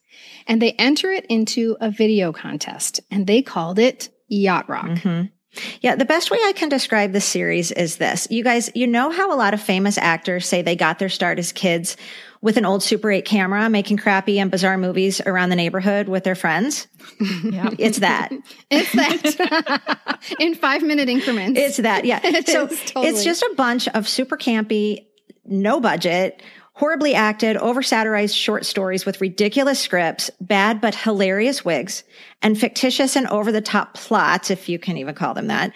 And they enter it into a video contest, and they called it Yacht Rock. Mm-hmm. Yeah, the best way I can describe the series is this. You guys, you know how a lot of famous actors say they got their start as kids with an old Super 8 camera making crappy and bizarre movies around the neighborhood with their friends? Yeah. It's that. It's that in five minute increments. It's that. Yeah. It so totally. it's just a bunch of super campy, no budget, horribly acted, over satirized short stories with ridiculous scripts, bad but hilarious wigs, and fictitious and over the top plots, if you can even call them that.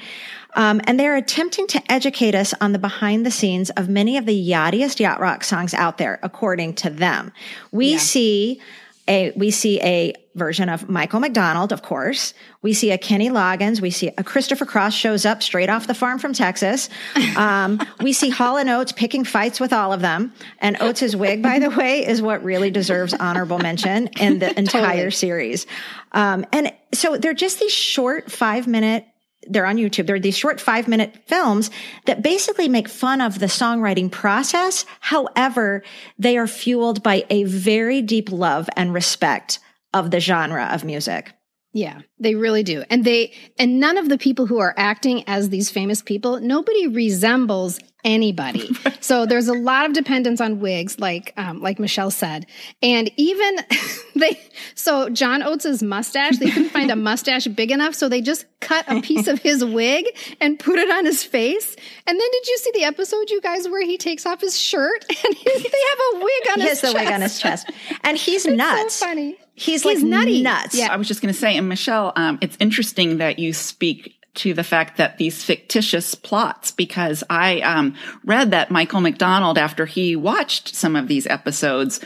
Um, and they're attempting to educate us on the behind the scenes of many of the yachtiest yacht rock songs out there, according to them. We see a we see a version of Michael McDonald, of course. We see a Kenny Loggins. We see a Christopher Cross shows up straight off the farm from Texas. Um, we see Hall and Oates picking fights with all of them. And Oates's wig, by the way, is what really deserves honorable mention in the entire Totally. series. Um, and so they're just these short five minute they're on YouTube. They're these short five minute films that basically make fun of the songwriting process. However, they are fueled by a very deep love and respect of the genre of music. Yeah, they really do. And they and none of the people who are acting as these famous people, nobody resembles anybody. so there's a lot of dependence on wigs, like um, like Michelle said. And even they so John Oates's mustache, they couldn't find a mustache big enough, so they just cut a piece of his wig and put it on his face. And then did you see the episode, you guys, where he takes off his shirt and he, they have a wig on He his has the chest? wig on his chest. And he's It's nuts. So funny. He's, He's like nutty. nuts. Yeah. I was just going to say, and Michelle, um, it's interesting that you speak to the fact that these fictitious plots, because I um, read that Michael McDonald, after he watched some of these episodes,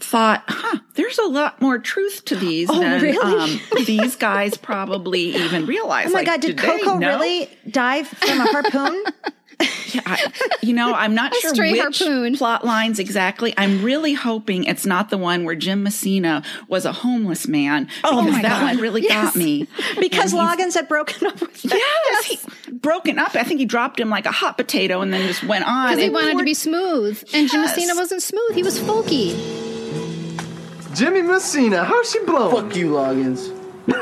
thought, huh, there's a lot more truth to these Oh, than really? um, these guys probably even realize. Oh my Like, God, did, Koko really dive from a harpoon? Yeah, I, you know, I'm not sure which harpoon. plot lines exactly. I'm really hoping it's not the one where Jim Messina was a homeless man. Oh because my that God. one really Yes. got me. because And Loggins had broken up with them. Yes, he, broken up. I think he dropped him like a hot potato and then just went on. Because he And wanted to be smooth. And Jim Yes. Messina wasn't smooth. He was folky. Jimmy Messina, how's she blowing? Fuck you, Loggins.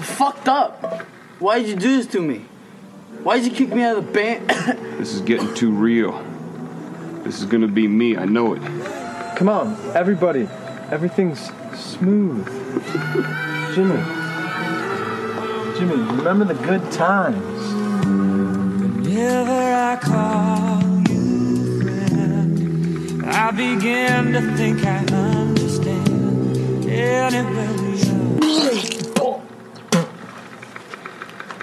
Fucked up. Why'd you do this to me? Why'd you kick me out of the band? This is getting too real. This is gonna be me, I know it. Come on, everybody. Everything's smooth. Jimmy. Jimmy, remember the good times. Whenever I call you friend, I begin to think I understand. Anywhere we are.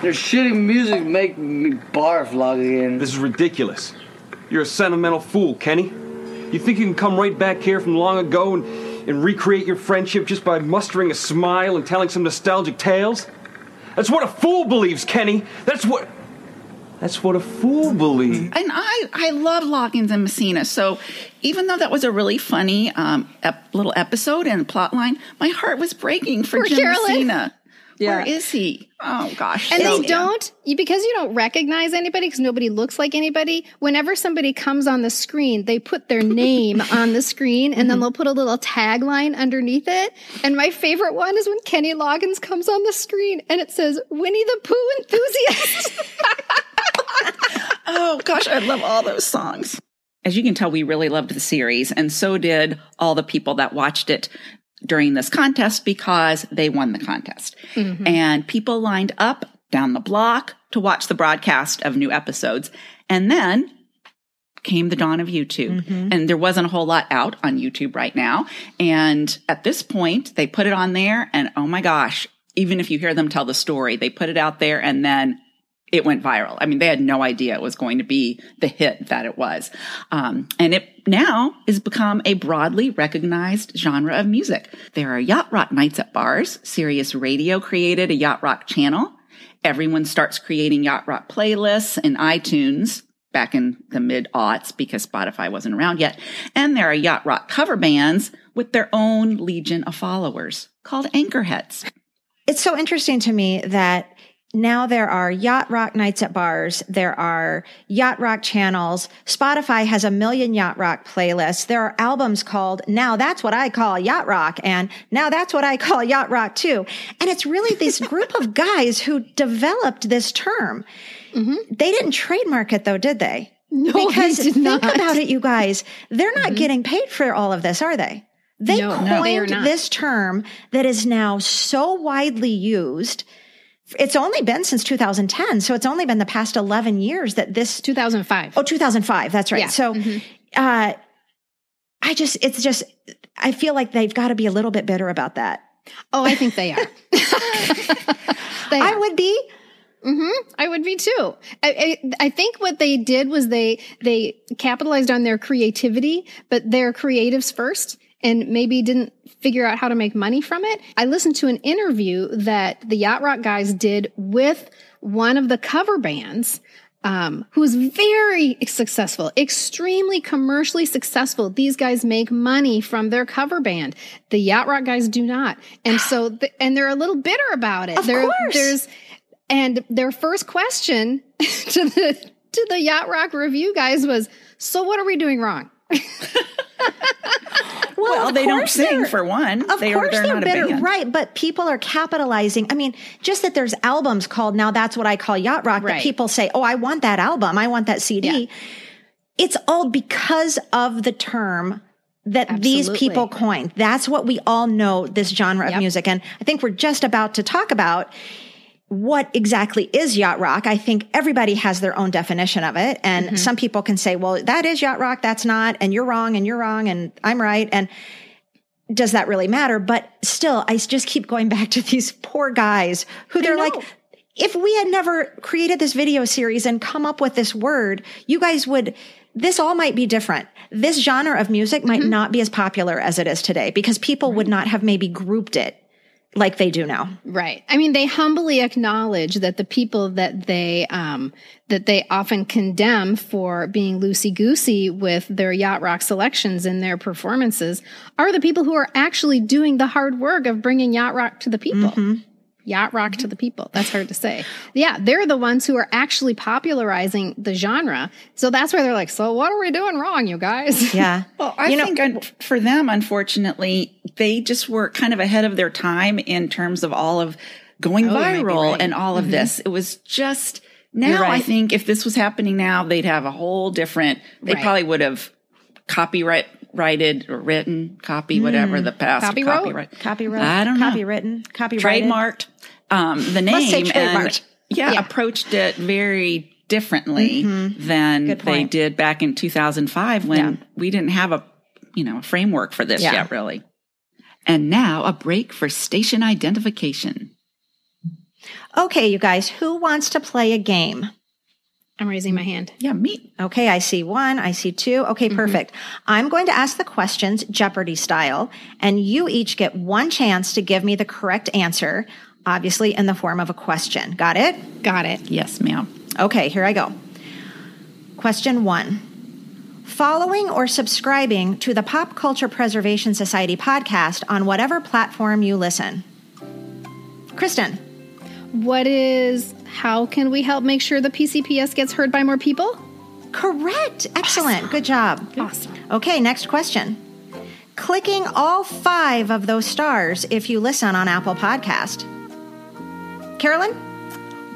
Your shitty music make me barf, Loggins. This is ridiculous. You're a sentimental fool, Kenny. You think you can come right back here from long ago and, and recreate your friendship just by mustering a smile and telling some nostalgic tales? That's what a fool believes, Kenny. That's what. That's what a fool believes. And I, I love Loggins and Messina. So even though that was a really funny um, ep- little episode and plot line, my heart was breaking for Poor Jim Carolyn. Messina. Where Yeah. is he? Oh gosh. And So, they don't, you, because you don't recognize anybody, because nobody looks like anybody, whenever somebody comes on the screen, they put their name on the screen and then mm-hmm. they'll put a little tagline underneath it. And my favorite one is when Kenny Loggins comes on the screen and it says, Winnie the Pooh enthusiast. Oh gosh, I love all those songs. As you can tell, we really loved the series, and so did all the people that watched it during this contest because they won the contest. Mm-hmm. And people lined up down the block to watch the broadcast of new episodes. And then came the dawn of YouTube. Mm-hmm. And there wasn't a whole lot out on YouTube right now. And at this point, they put it on there, and oh my gosh, even if you hear them tell the story, they put it out there and then it went viral. I mean, they had no idea it was going to be the hit that it was. Um, and it now has become a broadly recognized genre of music. There are yacht rock nights at bars. Sirius Radio created a yacht rock channel. Everyone starts creating yacht rock playlists in iTunes back in the mid aughts because Spotify wasn't around yet. And there are yacht rock cover bands with their own legion of followers called anchorheads. It's so interesting to me that now there are yacht rock nights at bars. There are yacht rock channels. Spotify has a million yacht rock playlists. There are albums called Now That's What I Call Yacht Rock and Now That's What I Call Yacht Rock too. And it's really this group of guys who developed this term. Mm-hmm. They didn't trademark it though, did they? No, they because did think not. about it, you guys. They're not mm-hmm. getting paid for all of this, are they? They No, no, they coined this term that is now so widely used. It's only been since 2010, so it's only been the past 11 years that this 2005. Oh, 2005. That's right. Yeah. So, Mhm. uh, I just, it's just, I feel like they've got to be a little bit bitter about that. Oh, I think they are. they I would be. Mm-hmm. I would be too. I, I, I think what they did was they they capitalized on their creativity, but they're creatives first, and maybe didn't figure out how to make money from it. I listened to an interview that the Yacht Rock guys did with one of the cover bands. Um, who is very successful, extremely commercially successful. These guys make money from their cover band. The Yacht Rock guys do not, and so th- and they're a little bitter about it. Of There- course. there's and their first question to the to the Yacht Rock review guys was, "So what are we doing wrong?" Well, of they don't sing for one. Of they course, they're, they're not bitter, a band. right? But people are capitalizing. I mean, just that there's albums called now. That's what I call yacht rock. That people say, "Oh, I want that album. I want that CD." Yeah. It's all because of the term that these people coined. That's what we all know this genre of music. And I think we're just about to talk about what exactly is yacht rock. I think everybody has their own definition of it. And Mm-hmm. some people can say, well, that is yacht rock. That's not. And you're wrong and you're wrong and I'm right. And does that really matter? But still, I just keep going back to these poor guys who they're like, if we had never created this video series and come up with this word, you guys would this all might be different. This genre of music might not be as popular as it is today because people would not have maybe grouped it like they do now. Right. I mean, they humbly acknowledge that the people that they um, that they often condemn for being loosey goosey with their yacht rock selections in their performances are the people who are actually doing the hard work of bringing yacht rock to the people. Yacht rock to mm-hmm. the people. That's hard to say. Yeah, they're the ones who are actually popularizing the genre. So that's where they're like, so what are we doing wrong, you guys? Yeah. Well, I You think un- for them, unfortunately, they just were kind of ahead of their time in terms of all of going Oh, you might be viral right. and all of mm-hmm. this. It was just now. Right. I think if this was happening now, they'd have a whole different. They Right. probably would have copyright righted or written copy whatever mm. the past Copyright? copyright Copyright. I don't know. Copywritten. Copyrighted. trademarked um, the name and yeah, Yeah. approached it very differently than they did back in 2005 when Yeah. we didn't have a you know a framework for this Yeah. yet really and now a break for station identification Okay, you guys, who wants to play a game? I'm raising my hand. yeah me Okay, I see one, I see two. Okay, perfect. I'm going to ask the questions Jeopardy style, and you each get one chance to give me the correct answer, obviously in the form of a question. Got it? Got it. yes ma'am Okay, here I go. Question one Following or subscribing to the Pop Culture Preservation Society podcast on whatever platform you listen. Kristen, What is, how can we help make sure the PCPS gets heard by more people? correct. Excellent. Good job. Awesome. Okay, next question. Clicking all five of those stars if you listen on Apple Podcast. Carolyn?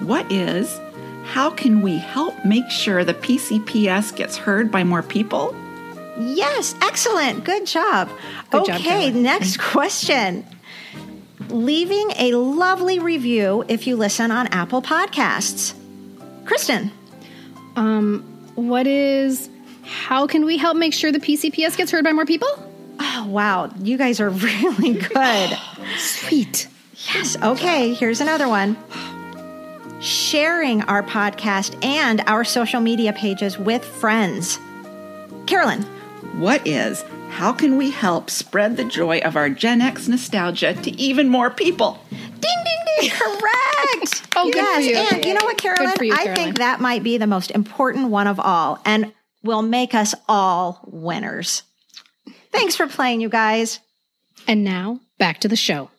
what is how can we help make sure the PCPS gets heard by more people Yes, excellent. Good job. Good job, okay, Carolyn. next question. Leaving a lovely review if you listen on Apple Podcasts. Kristen? Um, what is, how can we help make sure the PCPS gets heard by more people? Oh, wow. You guys are really good. Sweet. Yes. Okay, here's another one. Sharing our podcast and our social media pages with friends. Carolyn. What is how can we help spread the joy of our Gen X nostalgia to even more people? Ding, ding, ding. Correct. Oh, good for yes. you. And you know what, Carolyn? for you, I think that might be the most important one of all and will make us all winners. Thanks for playing, you guys. And now back to the show.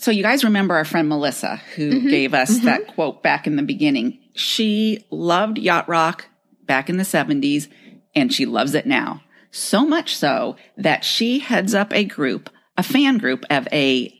So you guys remember our friend Melissa who mm-hmm. gave us mm-hmm. that quote back in the beginning. She loved yacht rock back in the 70s and she loves it now. So much so that she heads up a group, a fan group of a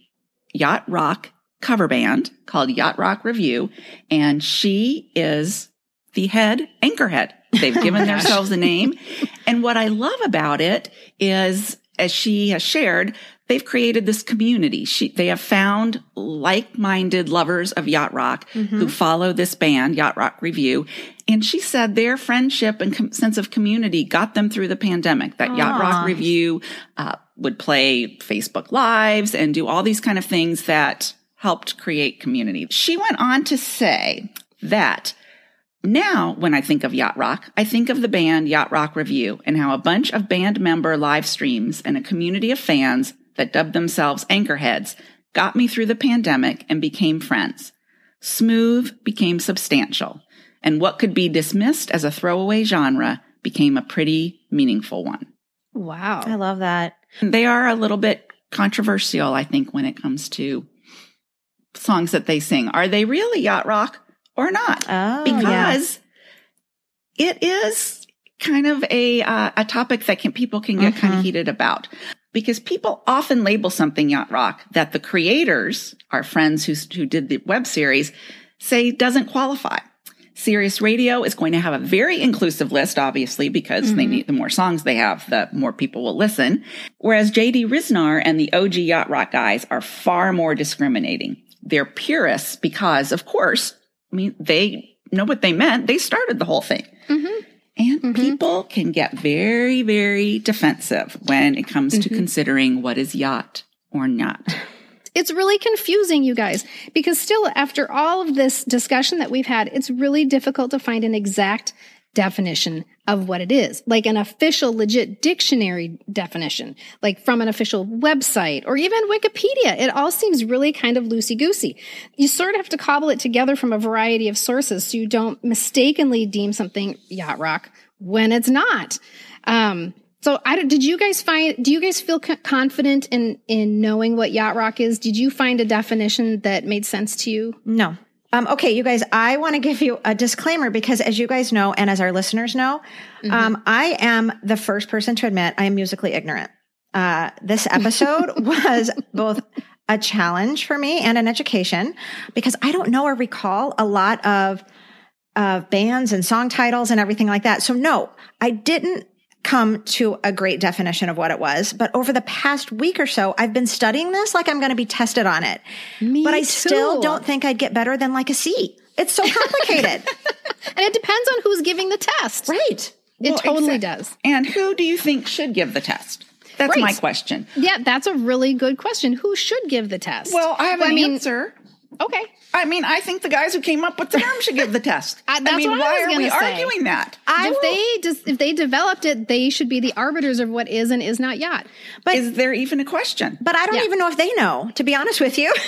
yacht rock cover band called Yacht Rock Review and she is the head anchorhead. They've oh given themselves a name. And what I love about it is, as she has shared, they've created this community. She, they have found like-minded lovers of yacht rock who follow this band, Yacht Rock Review. And she said their friendship and com- sense of community got them through the pandemic. That Yacht Rock Review uh, would play Facebook Lives and do all these kind of things that helped create community. She went on to say that now, when I think of Yacht Rock, I think of the band Yacht Rock Review and how a bunch of band member live streams and a community of fans that dubbed themselves anchorheads got me through the pandemic and became friends. Smooth became substantial, and what could be dismissed as a throwaway genre became a pretty meaningful one. Wow. I love that. They are a little bit controversial, I think, when it comes to songs that they sing. Are they really yacht rock or not? Oh, because it is kind of a uh, a topic that can people can get kind of heated about because people often label something yacht rock that the creators, our friends who who did the web series, say doesn't qualify. Sirius Radio is going to have a very inclusive list, obviously, because they mm-hmm. need the more songs they have, the more people will listen. Whereas JD Ryznar and the OG Yacht Rock guys are far more discriminating. They're purists because, of course, I mean, they know what they meant. They started the whole thing. Mm-hmm. And mm-hmm. people can get very, very defensive when it comes to mm-hmm. considering what is yacht or not. It's really confusing, you guys, because still, after all of this discussion that we've had, it's really difficult to find an exact definition of what it is, like an official, legit dictionary definition, like from an official website or even Wikipedia. It all seems really kind of loosey goosey. You sort of have to cobble it together from a variety of sources so you don't mistakenly deem something yacht rock when it's not. Um, so I don't, did you guys find, do you guys feel confident in, in knowing what yacht rock is? Did you find a definition that made sense to you? No. Um, okay, you guys, I want to give you a disclaimer because as you guys know, and as our listeners know, um, I am the first person to admit I am musically ignorant. Uh, this episode was both a challenge for me and an education because I don't know or recall a lot of, of bands and song titles and everything like that. So no, I didn't come to a great definition of what it was. But over the past week or so, I've been studying this like I'm going to be tested on it. Me but I still don't think I'd get better than like a C. It's so complicated. And it depends on who's giving the test. right. It Well, totally does. And who do you think should give the test? That's Right. my question. Yeah, that's a really good question. Who should give the test? Well, I have an I mean, answer. Okay. I mean, I think the guys who came up with the term should give the test. I- that's mean, what I why was are gonna we say. arguing that? if they just if they developed it, they should be the arbiters of what is and is not yacht. But Is there even a question? but I don't Yeah. even know if they know, to be honest with you.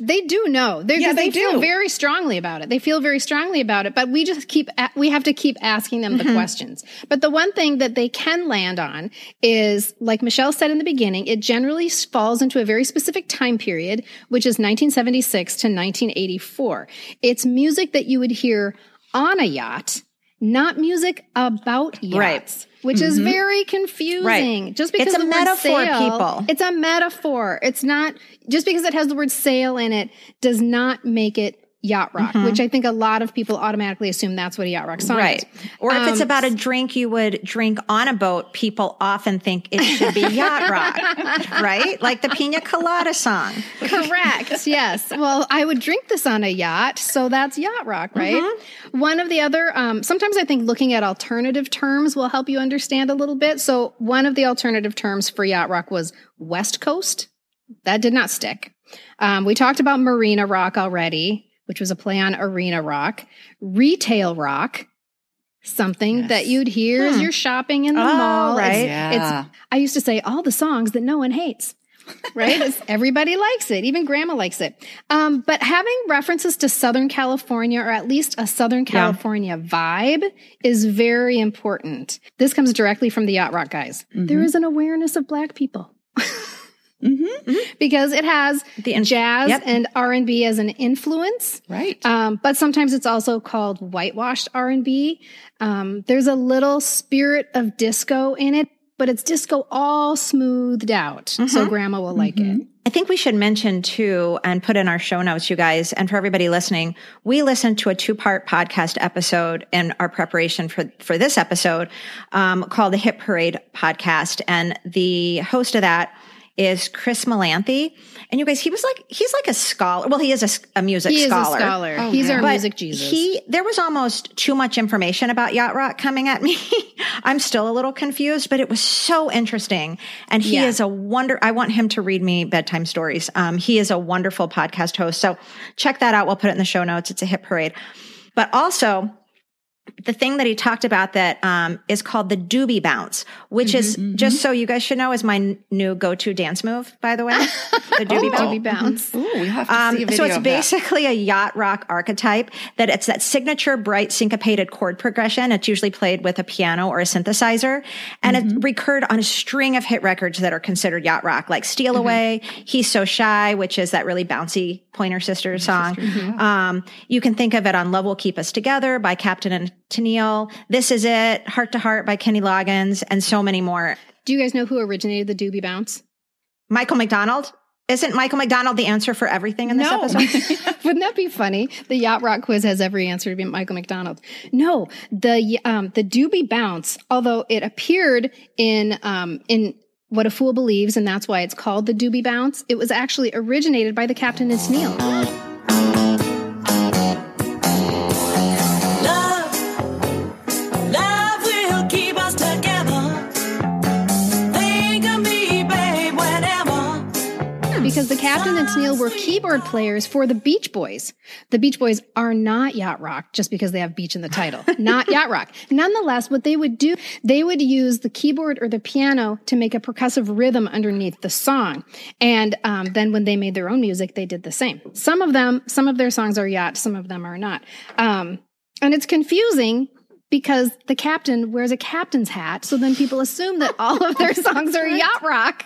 They do know. They're, Yeah, 'cause they feel very strongly about it. They feel very strongly about it, but we just keep, a- we have to keep asking them Mm-hmm. the questions. But the one thing that they can land on is, like Michelle said in the beginning, it generally falls into a very specific time period, which is 1976 to 1984. It's music that you would hear on a yacht, not music about yachts. Right. Which is mm-hmm. very confusing. Right. Just because It's a metaphor, sail- people. It's a metaphor. It's not just because it has the word sale in it does not make it yacht rock, which I think a lot of people automatically assume that's what a yacht rock song Right. is. Or if it's Um, about a drink you would drink on a boat, people often think it should be yacht rock, right? Like the pina colada song. Correct. yes. Well, I would drink this on a yacht, so that's yacht rock, right? Mm-hmm. One of the other, um, sometimes I think looking at alternative terms will help you understand a little bit. So one of the alternative terms for yacht rock was West Coast. That did not stick. Um, we talked about Marina Rock already, which was a play on arena rock. Retail rock, something that you'd hear as you're shopping in the Hmm. Oh, mall. It's- right. Yeah. it's I used to say all the songs that no one hates. Right? It's- everybody likes it. Even grandma likes it. Um, but having references to Southern California or at least a Southern California vibe is very important. This comes directly from the yacht rock guys. There is an awareness of black people. Because it has The in- jazz Yep. and R and B as an influence, Right. um, but sometimes it's also called whitewashed R and B. Um, there's a little spirit of disco in it, but it's disco all smoothed out, so Grandma will like it. I think we should mention too, and put in our show notes, you guys, and for everybody listening, we listened to a two part podcast episode in our preparation for, for this episode, um, called the Hit Parade podcast. And the host of that is Chris Molanphy. And you guys, he was like, he's like a scholar. Well, he is a music He is scholar. a scholar. He's our But music Jesus. He there was almost too much information about yacht rock coming at me. I'm still a little confused, but it was so interesting. And he Yeah. is a wonder. I want him to read me bedtime stories. Um, he is a wonderful podcast host. So check that out. We'll put it in the show notes. It's a hit parade. But also the thing that he talked about that um, is called the doobie bounce, which is just so you guys should know is my n- new go-to dance move. By the way, the doobie bounce. Doobie bounce. Ooh, we have to Um, see a video so it's of that. basically a yacht rock archetype that it's that signature bright syncopated chord progression. It's usually played with a piano or a synthesizer and Mm-hmm. it recurred on a string of hit records that are considered yacht rock, like Steal Mm-hmm. Away, He's So Shy, which is that really bouncy Pointer Sisters song. Mm-hmm. Um, you can think of it on Love Will Keep Us Together by Captain and Tennille. This is it, Heart to Heart by Kenny Loggins and so many more. Do you guys know who originated the doobie bounce? Michael McDonald. Isn't Michael McDonald the answer for everything in this episode? Wouldn't that be funny? The yacht rock quiz has every answer to be Michael McDonald. No, the um, the doobie bounce, although it appeared in um, in what a fool believes, and that's why it's called the doobie bounce. It was actually originated by the Captain and Tennille. Because the captain and Tennille were keyboard players for the Beach Boys. The Beach Boys are not yacht rock just because they have beach in the title, not yacht rock. Nonetheless, what they would do, they would use the keyboard or the piano to make a percussive rhythm underneath the song. And um, then when they made their own music, they did the same. Some of them, some of their songs are yacht, some of them are not. Um, and it's confusing because the captain wears a captain's hat. So then people assume that all of their songs are yacht rock.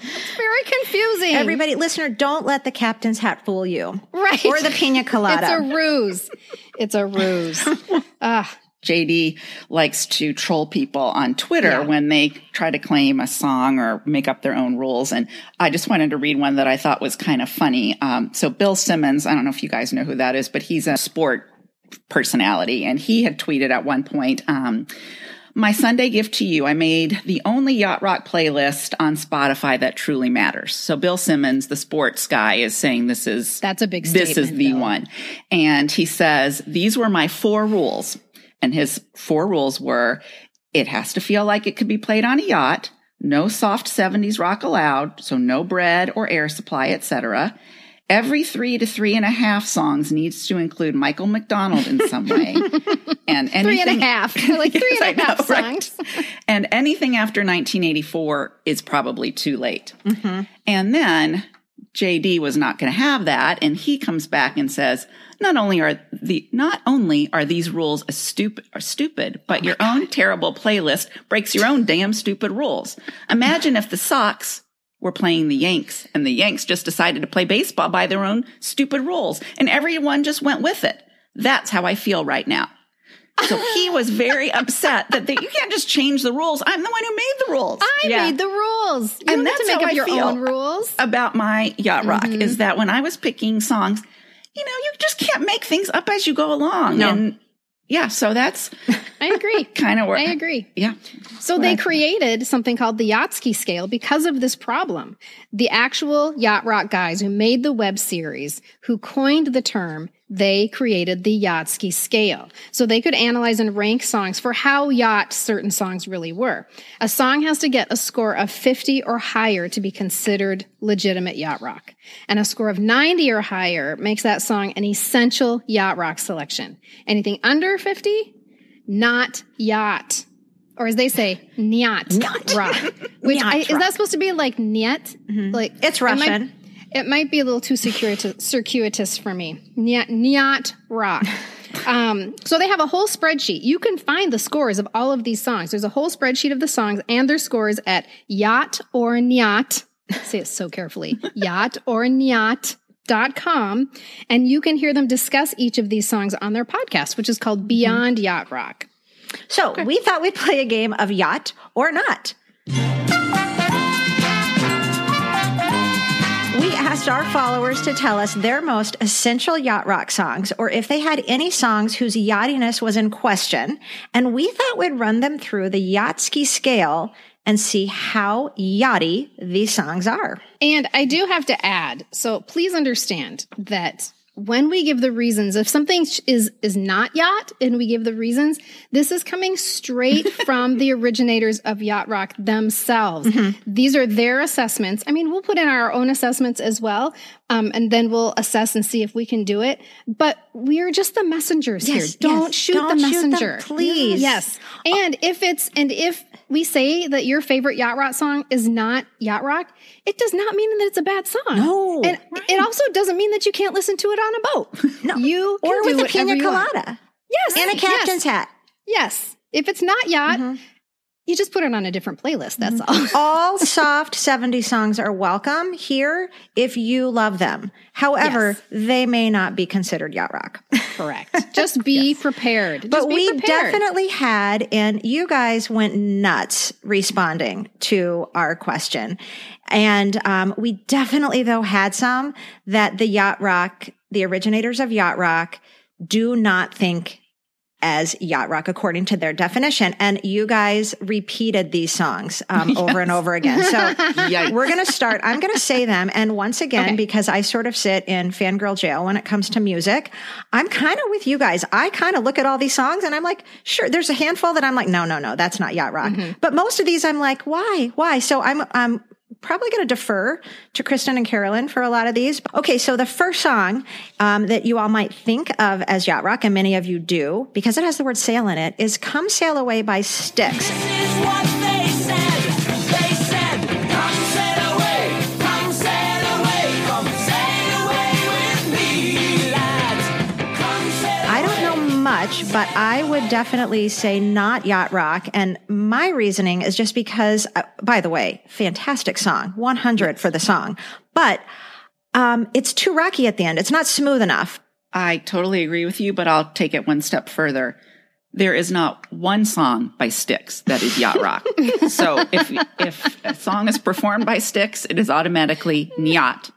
It's very confusing. Everybody, listener, don't let the captain's hat fool you. right. Or the pina colada. It's a ruse. It's a ruse. Ah, JD likes to troll people on Twitter Yeah. when they try to claim a song or make up their own rules. And I just wanted to read one that I thought was kind of funny. Um, so Bill Simmons, I don't know if you guys know who that is, but he's a sport personality. And he had tweeted at one point, um, my Sunday gift to you, I made the only yacht rock playlist on Spotify that truly matters. So Bill Simmons, the sports guy, is saying this is That's a big this is the Bill. one. And he says, these were my four rules. And his four rules were it has to feel like it could be played on a yacht, no soft 70s rock allowed, so no bread or air supply, etc. Every three to three and a half songs needs to include Michael McDonald in some way. and anything, three and a half. Like three Yes, and a half know, right? songs. and anything after 1984 is probably too late. Mm-hmm. And then JD was not going to have that, and he comes back and says, "Not only are the not only are these rules a stupid are stupid, but Oh your own terrible playlist breaks your own damn stupid rules. Imagine if the Sox." Were playing the Yanks, and the Yanks just decided to play baseball by their own stupid rules, and everyone just went with it. That's how I feel right now. So he was very upset that they, you can't just change the rules. I'm the one who made the rules. I Yeah. made the rules. You And don't have to that's make how up I your feel. own rules. about my yacht rock Mm-hmm. is that when I was picking songs, you know, you just can't make things up as you go along. No. And yeah, so that's I agree. kind of where I agree. Yeah. So they created something called the Yachtski scale because of this problem. The actual yacht rock guys who made the web series, who coined the term, they created the Yachtski scale. So they could analyze and rank songs for how yacht certain songs really were. A song has to get a score of 50 or higher to be considered legitimate yacht rock. And a score of 90 or higher makes that song an essential yacht rock selection. Anything under 50, not yacht. Or as they say, nyat, rock. Which Nyat I, is that supposed to be like nyet? Mm-hmm. Like It's Russian. It might, be a little too circuitous, for me. Nyat, rock. Um, so they have a whole spreadsheet. You can find the scores of all of these songs. There's a whole spreadsheet of the songs and their scores at yacht or nyat. Say it so carefully. yacht or nyat. Dot com and you can hear them discuss each of these songs on their podcast, which is called Beyond Yacht Rock. So we thought we'd play a game of yacht or not. We asked our followers to tell us their most essential yacht rock songs, or if they had any songs whose yachtiness was in question. And we thought we'd run them through the Yachtski scale and see how yachty these songs are. And I do have to add, so please understand that when we give the reasons, if something is is not yacht and we give the reasons, this is coming straight from the originators of yacht rock themselves. These are their assessments. I mean, we'll put in our own assessments as well, um, and then we'll assess and see if we can do it. But we're just the messengers Yes, here. Don't yes. shoot Don't the shoot them, messenger, please. Yes, and if it's and if we say that your favorite yacht rock song is not yacht rock, it does not mean that it's a bad song. No, and it also doesn't mean that you can't listen to it on a boat. No. you or with a pina want. colada Yes, and a captain's yes, hat. Yes, if it's not yacht, mm-hmm. You just put it on a different playlist. That's all. All soft 70 songs are welcome here if you love them. However, Yes. they may not be considered yacht rock. Correct. Just be prepared. Just But be we prepared. definitely had, and you guys went nuts responding to our question. And um, we definitely, though, had some that the yacht rock, the originators of yacht rock, do not think as yacht rock according to their definition. And you guys repeated these songs um, over and over again. So we're going to start. I'm going to say them. And once again, Okay. because I sort of sit in fangirl jail when it comes to music, I'm kind of with you guys. I kind of look at all these songs and I'm like, sure, there's a handful that I'm like, no, no, no, that's not yacht rock. But most of these I'm like, why? Why? So I'm, I'm probably going to defer to Kristen and Carolyn for a lot of these. Okay, so the first song um, that you all might think of as yacht rock, and many of you do, because it has the word sail in it, is "Come Sail Away" by Styx. But I would definitely say not yacht rock. And my reasoning is just because, uh, by the way, fantastic song, 100 for the song, but um, it's too rocky at the end. It's not smooth enough. I totally agree with you, but I'll take it one step further. There is not one song by Styx that is yacht rock. so if if a song is performed by Styx, it is automatically yacht.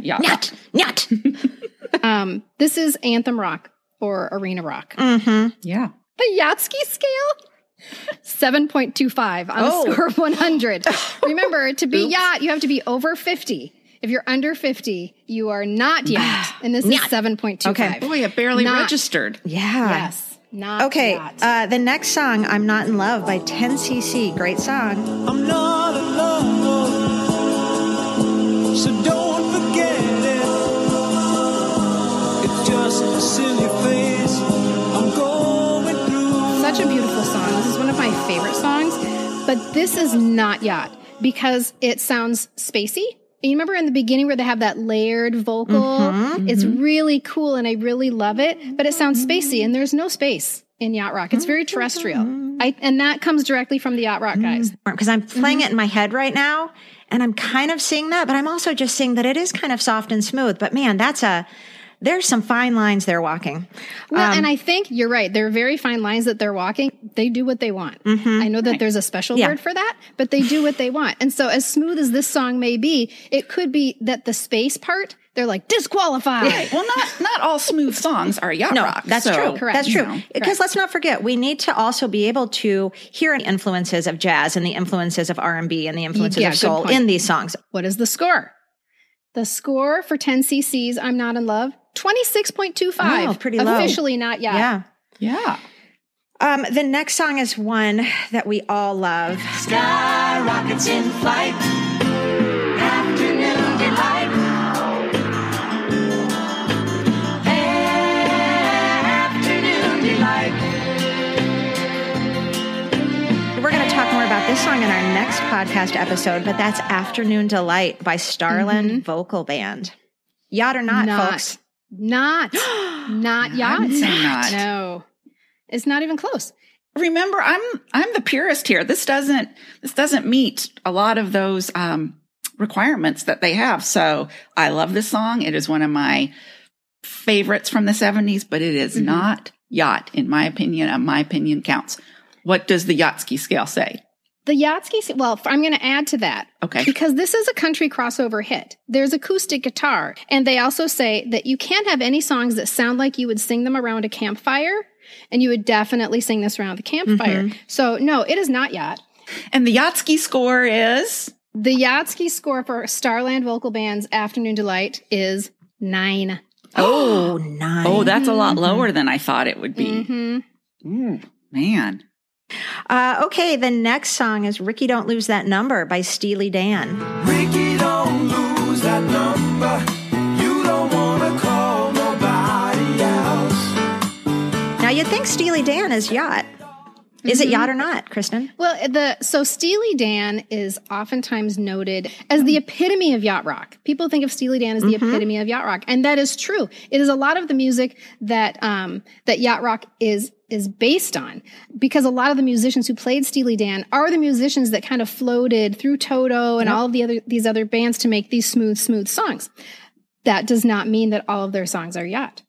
Yacht. Nyat, nyat. Um, this is anthem rock or arena rock. Mm-hmm. Yeah. The Yachtski scale? 7.25 on Oh. a score of 100. Remember, to be yacht, you have to be over 50. If you're under 50, you are not yacht. And this is Nyat. 7.25. Okay. Boy, it barely Not- registered. Yeah. Yes. Not Okay, yacht. uh, the next song, I'm Not in Love by 10cc. Great song. I'm not in love, so don't Such a beautiful song. This is one of my favorite songs. But this is not yacht because it sounds spacey. You remember in the beginning where they have that layered vocal? Mm-hmm. It's mm-hmm. really cool and I really love it, but it sounds spacey and there's no space in yacht rock. It's very terrestrial. Mm-hmm. I, and that comes directly from the yacht rock guys. Because I'm playing it in my head right now, and I'm kind of seeing that, but I'm also just seeing that it is kind of soft and smooth. But man, that's a, there's some fine lines they're walking. Well, and um, I think you're right. There are very fine lines that they're walking. They do what they want. Mm-hmm. I know that there's a special Yeah. word for that, but they do what they want. And so, as smooth as this song may be, it could be that the space part, they're like disqualified. Well, not not all smooth songs are yacht No, rock. that's so, true. Correct. That's true. know. Because let's not forget, we need to also be able to hear the influences of jazz and the influences of R and B and the influences Yeah, of soul in these songs. What is the score? The score for 10 cc's I'm Not in Love, 26.25. Oh, pretty low. Officially not yet. Yeah. Yeah. Um, the next song is one that we all love. Sky rockets in flight. Afternoon delight. Afternoon delight. We're going to talk more about this song in our next podcast episode, but that's Afternoon Delight by Starland Vocal Band. Yacht or not, Not. folks? Not. not I yacht. not. No. It's not even close. Remember, I'm I'm the purist here. This doesn't this doesn't meet a lot of those um, requirements that they have. So I love this song. It is one of my favorites from the 70s, but it is not yacht, in my opinion, and my opinion counts. What does the Yachtski scale say? The Yachtski, well, I'm going to add to that. Okay. Because this is a country crossover hit. There's acoustic guitar. And they also say that you can't have any songs that sound like you would sing them around a campfire. And you would definitely sing this around the campfire. Mm-hmm. So, no, it is not yacht. And the Yachtski score is The Yachtski score for Starland Vocal Band's Afternoon Delight is nine. Oh, oh nine. oh, that's a lot mm-hmm. lower than I thought it would be. hmm Man. Uh, okay, the next song is Rikki Don't Lose That Number by Steely Dan. Rikki, don't lose that number. You don't wanna call nobody else. Now, you'd think Steely Dan is yacht. Is it yacht or not, Kristen? Well, the so Steely Dan is oftentimes noted as the epitome of yacht rock. People think of Steely Dan as the epitome of yacht rock, and that is true. It is a lot of the music that um, that yacht rock is is based on, because a lot of the musicians who played Steely Dan are the musicians that kind of floated through Toto and all of the other these other bands to make these smooth, smooth songs. That does not mean that all of their songs are yacht.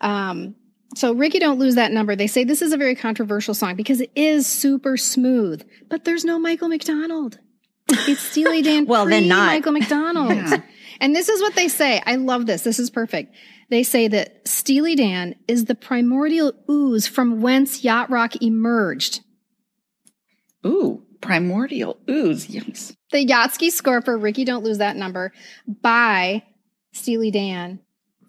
Um, so Rikki, don't lose that number. They say this is a very controversial song because it is super smooth, but there's no Michael McDonald. It's Steely Dan. Well, then not. Michael McDonald. Yeah. And this is what they say. I love this. This is perfect. They say that Steely Dan is the primordial ooze from whence yacht rock emerged. Ooh, primordial ooze. Yes. The Yachtski score for Rikki, don't lose that number by Steely Dan.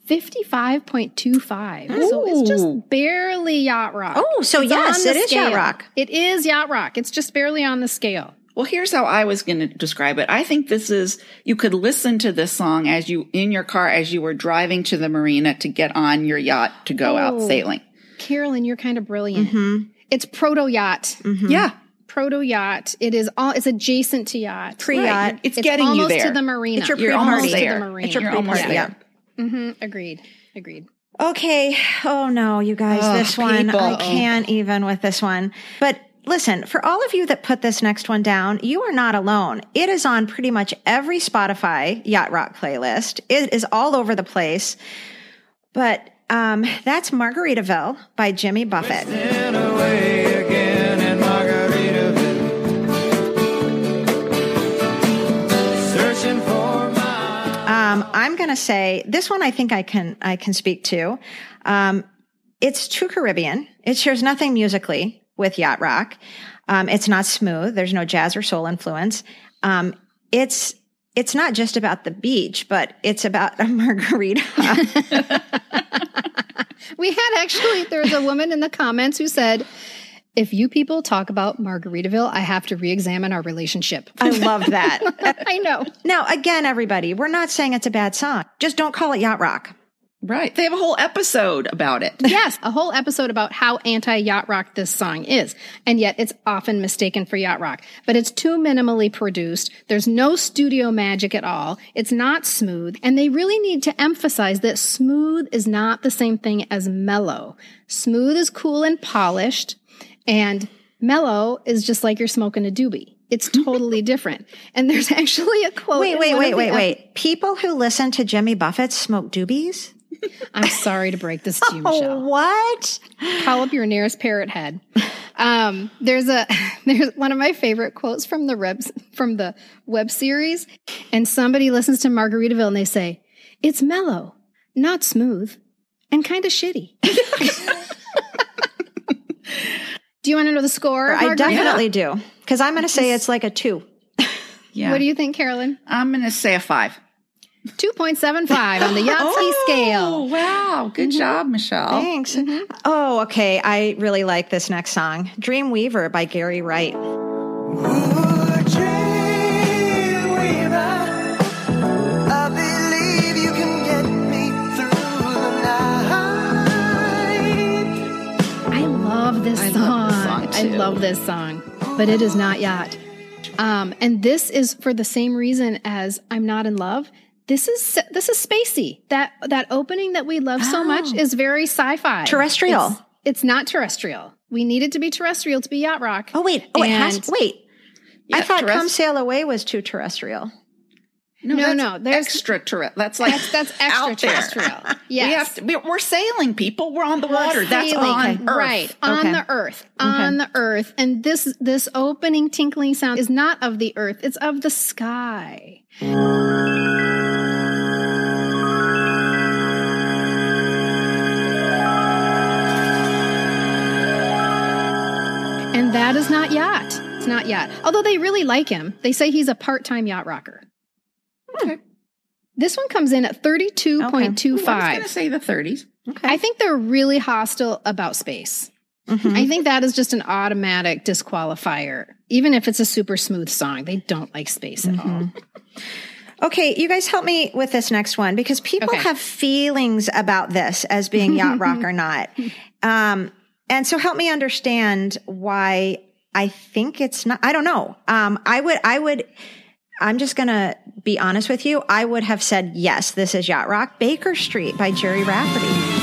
55.25. So it's just barely yacht rock. Oh, so It's yes, on the it is yacht rock. It is yacht rock. It's just barely on the scale. Well, here's how I was going to describe it. I think this is, you could listen to this song as you, in your car, as you were driving to the marina to get on your yacht to go out Oh. sailing. Carolyn, you're kind of brilliant. Mm-hmm. It's proto yacht. Yeah. Proto yacht. It is all. It's adjacent to yacht. Pre-yacht. Right. It's, getting you almost there. to the marina. It's your You're pre-party. almost there. the marina. It's your pre-party. Yeah. Hmm Agreed. Agreed. Okay. Oh no, you guys, Oh, this one, people. I can't even with this one. But listen, for all of you that put this next one down, you are not alone. It is on pretty much every Spotify Yacht Rock playlist. It is all over the place. But um, that's Margaritaville by Jimmy Buffett. Going to say this one. I think I can I can speak to. Um, it's too Caribbean. It shares nothing musically with yacht rock. Um, it's not smooth. There's no jazz or soul influence. Um, it's it's not just about the beach, but it's about a margarita. We had actually, there was a woman in the comments who said, if you people talk about Margaritaville, I have to re examine our relationship. I love that. I know. now, again, everybody, we're not saying it's a bad song. Just don't call it yacht rock. Right. They have a whole episode about it. Yes, a whole episode about how anti yacht rock this song is. And yet it's often mistaken for yacht rock. But it's too minimally produced. There's no studio magic at all. It's not smooth. And they really need to emphasize that smooth is not the same thing as mellow. Smooth is cool and polished. And mellow is just like you're smoking a doobie. It's totally different. And there's actually a quote. Wait, wait, wait, wait, wait. People who listen to Jimmy Buffett smoke doobies? I'm sorry to break this to you, Michelle. Oh, what? call up your nearest parrot head. Um, there's a there's one of my favorite quotes from the web from the web series, and somebody listens to Margaritaville and they say, "It's mellow, not smooth, and kind of shitty." Do you want to know the score? I Margaritaville? definitely do. Because I'm going to say it's like a two. Yeah. What do you think, Carolyn? I'm going to say a five. Two point seven five on the Yachtski oh, scale. Oh, wow. Good mm-hmm. job, Michelle. Thanks. Mm-hmm. Oh, okay. I really like this next song Dreamweaver by Gary Wright. I love this song, but it is not yacht. Um, and this is for the same reason as I'm not in love. This is this is spacey. That that opening that we love so much is very sci-fi. Terrestrial. It's, it's not terrestrial. We need it to be terrestrial to be yacht rock. Oh, wait. Oh, it has. And- Wait. I thought terrest- Come Sail Away was too terrestrial. No, that's no, there's- extra terrestrial. That's like That's that's extraterrestrial. We Yes. we're, we're sailing, people. We're on the water. That's on. Earth. right on Okay. the earth on the earth and this this opening tinkling sound is not of the earth it's of the sky and that is not yacht it's not yacht although they really like him they say he's a part-time yacht rocker Okay. this one comes in at 32.25 Ooh, I was going to say the 30s. Okay. I think they're really hostile about space. Mm-hmm. I think that is just an automatic disqualifier. Even if it's a super smooth song, they don't like space at all. Okay, you guys help me with this next one because people Okay. have feelings about this as being yacht rock or not. Um, and so help me understand why I think it's not. I don't know. Um, I would, I would, I'm just going to be honest with you. I would have said, yes, this is yacht rock. Baker Street by Gerry Rafferty.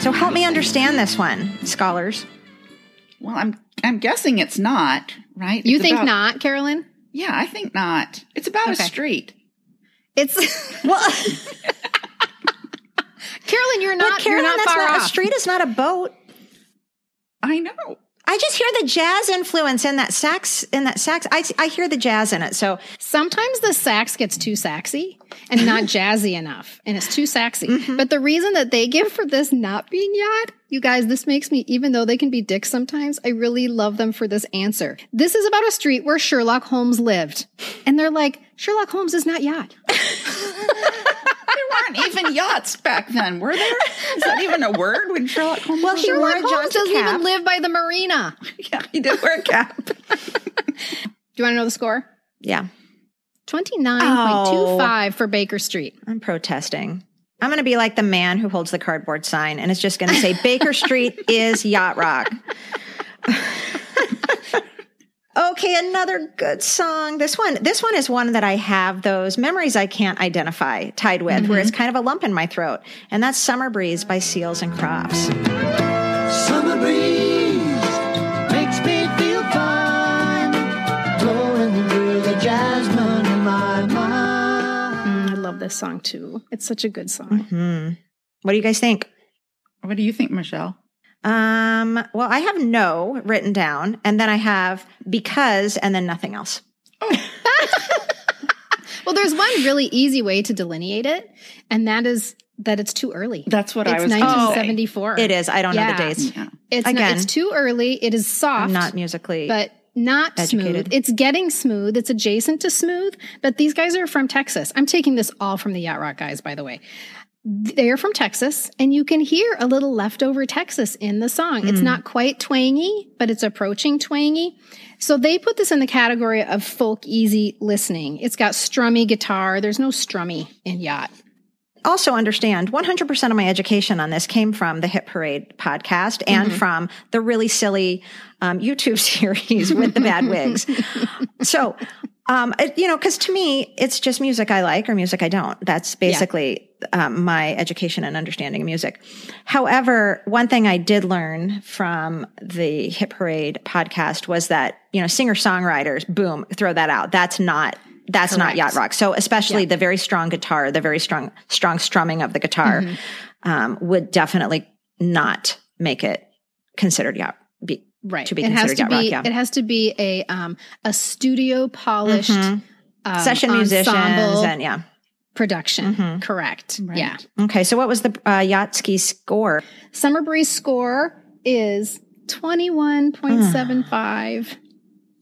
So help me understand this one, scholars. Well, I'm I'm guessing it's not, right? You It's think about- not, Carolyn? Yeah, I think not. It's about Okay. a street. It's Well, Carolyn. You're not. but Carolyn, you're not that's far not off. a street. is not a boat. I know. I just hear the jazz influence in that sax. In that sax, I, I hear the jazz in it. So Sometimes the sax gets too saxy and not jazzy enough, and it's too saxy. Mm-hmm. But the reason that they give for this not being yacht, you guys, this makes me, even though they can be dicks sometimes, I really love them for this answer. This is about a street where Sherlock Holmes lived, and they're like, Sherlock Holmes is not yacht. weren't even yachts back then, were there? Is that even a word when Sherlock Holmes? Well, was he around? wore a Sherlock Holmes doesn't cap. even live by the marina. yeah, he did wear a cap. Do you want to know the score? Yeah, 29.25 for Baker Street. I'm protesting. I'm going to be like the man who holds the cardboard sign, and it's just going to say Baker Street is yacht rock. okay, another good song. This one, this one is one that I have those memories I can't identify tied with, where it's kind of a lump in my throat, and that's "Summer Breeze" by Seals and Crofts. Summer breeze makes me feel fine, blowing through the jasmine in my mind. Mm, I love this song too. It's such a good song. Hmm. What do you guys think? What do you think, Michelle? Um, well, I have no written down, and then I have because, and then nothing else. Well, there's one really easy way to delineate it, and that is that it's too early. That's what I it's was gonna say. 1974. It is. I don't know the dates. Yeah. It's, not, Again. it's too early. It is soft. I'm not musically. but not educated. smooth. It's getting smooth. It's adjacent to smooth, but these guys are from Texas. I'm taking this all from the Yacht Rock guys, by the way. They're from Texas, and you can hear a little leftover Texas in the song. Hmm. It's not quite twangy, but it's approaching twangy. So they put this in the category of folk easy listening. It's got strummy guitar. There's no strummy in Yacht. also understand 100% of my education on this came from the Hit Parade podcast and from the really silly um, YouTube series with the bad wigs. So, um, you know, because to me, it's just music I like or music I don't. That's basically um, my education and understanding of music. However, one thing I did learn from the Hit Parade podcast was that, you know, singer songwriters, boom, throw that out. That's not. That's not Correct. yacht rock. So especially the very strong guitar, the very strong, strong strumming of the guitar, Mm-hmm. um, would definitely not make it considered yacht. Be, Right. To be it considered yacht be. rock, yeah. It has to be a um, a studio polished um, Session musicians ensemble and yeah. Production. Correct. Right. Yeah. Okay. So what was the uh, Yachtski score? Summer Breeze score is twenty one point seven five.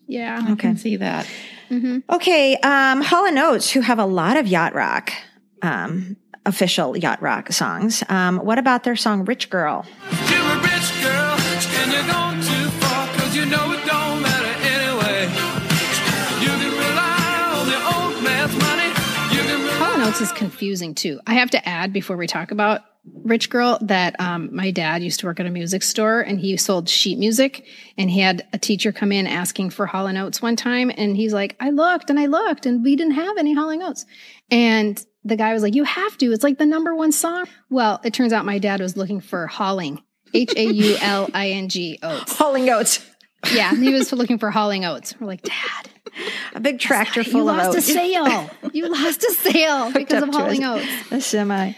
Yeah. I can see that. Okay. Um, Hall and Oates, who have a lot of yacht rock, um, official yacht rock songs. Um, what about their song Rich Girl? Oates is confusing too. I have to add before we talk about Rich Girl that um, my dad used to work at a music store and he sold sheet music. And he had a teacher come in asking for Hall and Oates one time, and he's like, "I looked and I looked, and we didn't have any Hall and Oates." And the guy was like, "You have to. It's like the number one song." Well, it turns out my dad was looking for Halling, H A U L I N G Oates. Hauling Oates. Yeah, he was looking for hauling oats. We're like, Dad, A big tractor you full of oats. You lost a oats. sale. You lost a sale because of hauling Halling a- semi.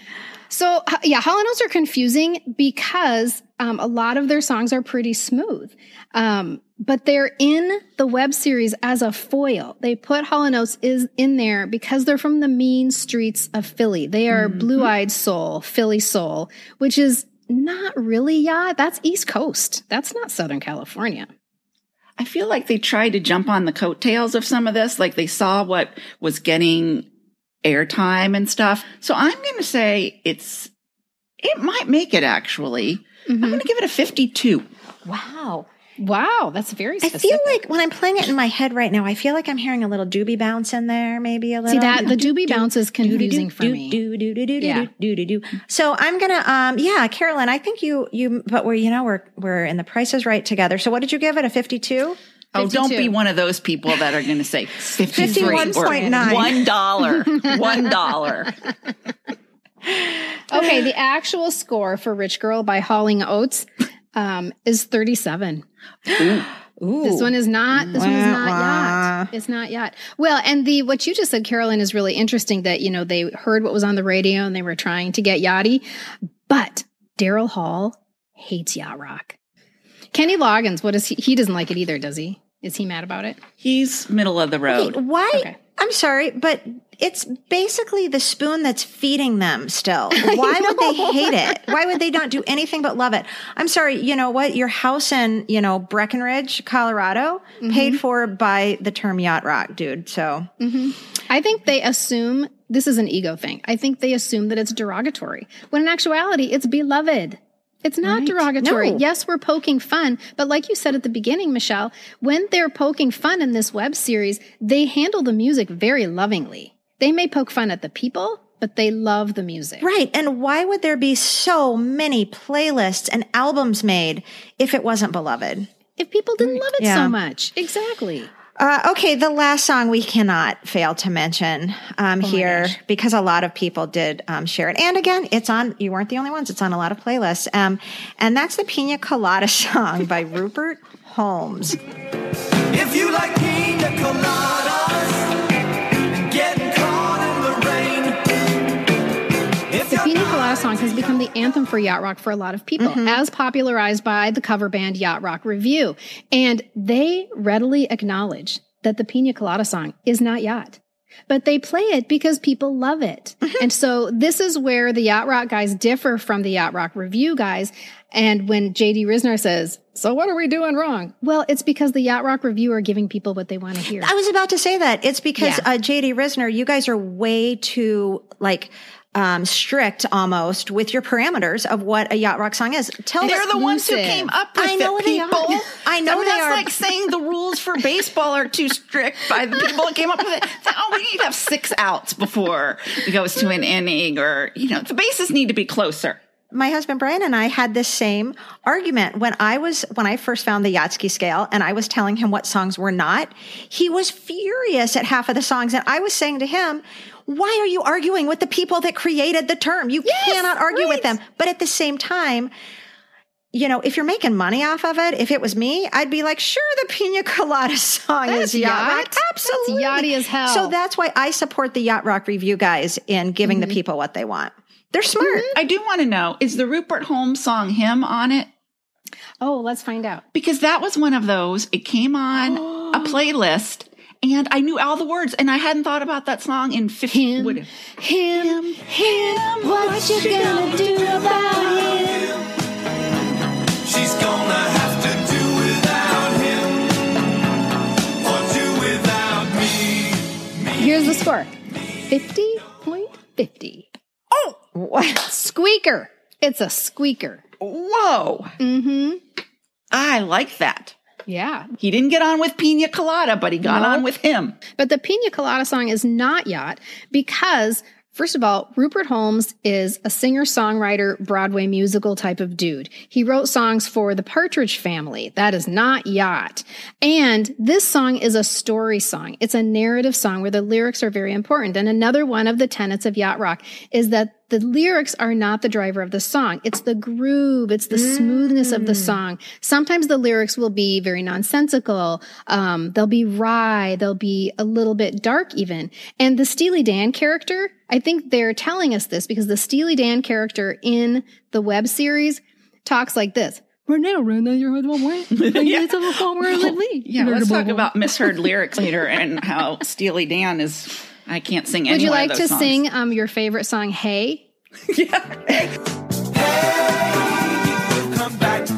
So yeah, Hall and Oates are confusing because um, a lot of their songs are pretty smooth, um, but they're in the web series as a foil. They put Hall and Oates is in there because they're from the mean streets of Philly. They are blue eyed soul, Philly soul, which is not really yeah. That's East Coast. That's not Southern California. I feel like they tried to jump on the coattails of some of this, like they saw what was getting airtime and stuff. So I'm going to say it's, it might make it actually. I'm mm-hmm. going to give it a 52. Wow. Wow, that's very I feel like when I'm playing it in my head right now, I feel like I'm hearing a little doobie bounce in there, maybe a little. See that the doobie bounce is confusing for me. Yeah. Yeah. So I'm gonna, um, yeah, Carolyn, I think you, you, but we're, you know, we're, we're in the Price Is Right together. So what did you give it? A 52? Oh, don't be one of those people that are going to say 53 or $51.9. one dollar, one dollar. Okay, the actual score for Rich Girl by Hauling Oates um, is 37. Ooh. This one is not. This one is not wah. yacht. It's not yacht. Well, and the what you just said, Carolyn, is really interesting. That you know they heard what was on the radio and they were trying to get yachty, but Daryl Hall hates yacht rock. Kenny Loggins, what is he? He doesn't like it either, does he? Is he mad about it? He's middle of the road. Why? Okay. I'm sorry, but it's basically the spoon that's feeding them still. Why would they hate it? Why would they not do anything but love it? I'm sorry, you know what? Your house in, you know, Breckenridge, Colorado, mm-hmm. paid for by the term yacht rock, dude. So mm-hmm. I think they assume this is an ego thing. I think they assume that it's derogatory, when in actuality, it's beloved. It's not derogatory. No. Yes, we're poking fun, but like you said at the beginning, Michelle, when they're poking fun in this web series, they handle the music very lovingly. They may poke fun at the people, but they love the music. Right. And why would there be so many playlists and albums made if it wasn't beloved? If people didn't love it Yeah. so much. Exactly. Uh, okay, the last song we cannot fail to mention um, here because a lot of people did um, share it. And again, it's on, you weren't the only ones, it's on a lot of playlists. Um, and that's the Pina Colada song by Rupert Holmes. If you like pina coladas song has become the anthem for yacht rock for a lot of people, as popularized by the cover band Yacht Rock Review. And they readily acknowledge that the Pina Colada song is not yacht. But they play it because people love it. And so this is where the Yacht Rock guys differ from the Yacht Rock Review guys. And when JD Ryznar says, So what are we doing wrong? Well, it's because the Yacht Rock Review are giving people what they want to hear. I was about to say that. It's because Yeah. uh, JD Ryznar, you guys are way too like um, strict almost with your parameters of what a yacht rock song is. Tell They're the ones who came up with I know it, people. I know mean, they that's are. like saying the rules for baseball are too strict by the people that came up with it. Oh, we need to have six outs before it goes to an inning, or you know, the bases need to be closer. My husband Brian and I had this same argument when I was when I first found the Yachtski scale and I was telling him what songs were not. He was furious at half of the songs and I was saying to him, "Why are you arguing with the people that created the term? You cannot argue with them." But at the same time, you know, if you're making money off of it, if it was me, I'd be like, sure, the Pina Colada song That's is yacht, yacht. rock. That's Absolutely. yachty as hell. So that's why I support the Yacht Rock Review guys in giving Mm-hmm. the people what they want. They're smart. I do want to know: is the Rupert Holmes song "Him" on it? oh, let's find out. Because that was one of those. It came on a playlist, and I knew all the words, and I hadn't thought about that song in fifteen. Him, him, him, what you gonna do about gonna do without him Here's the score 50.50. Oh, what? Squeaker. It's a squeaker. Whoa! Mm-hmm. I like that. Yeah. He didn't get on with Pina Colada, but he got No. on with him. But the Pina Colada song is not yacht because, first of all, Rupert Holmes is a singer songwriter, Broadway musical type of dude. He wrote songs for the Partridge Family. That is not yacht. And this song is a story song. It's a narrative song where the lyrics are very important. And another one of the tenets of yacht rock is that the lyrics are not the driver of the song. It's the groove. It's the smoothness of the song. Sometimes the lyrics will be very nonsensical. Um, they'll be wry. They'll be a little bit dark even. And the Steely Dan character, I think they're telling us this because the Steely Dan character in the web series talks like this. We're now running your way. Yeah. Yeah, Yeah, let's talk about misheard lyrics later and how Steely Dan is. I can't sing any of the things. Would you like to songs. sing um, your favorite song, Hey? We'll come back to.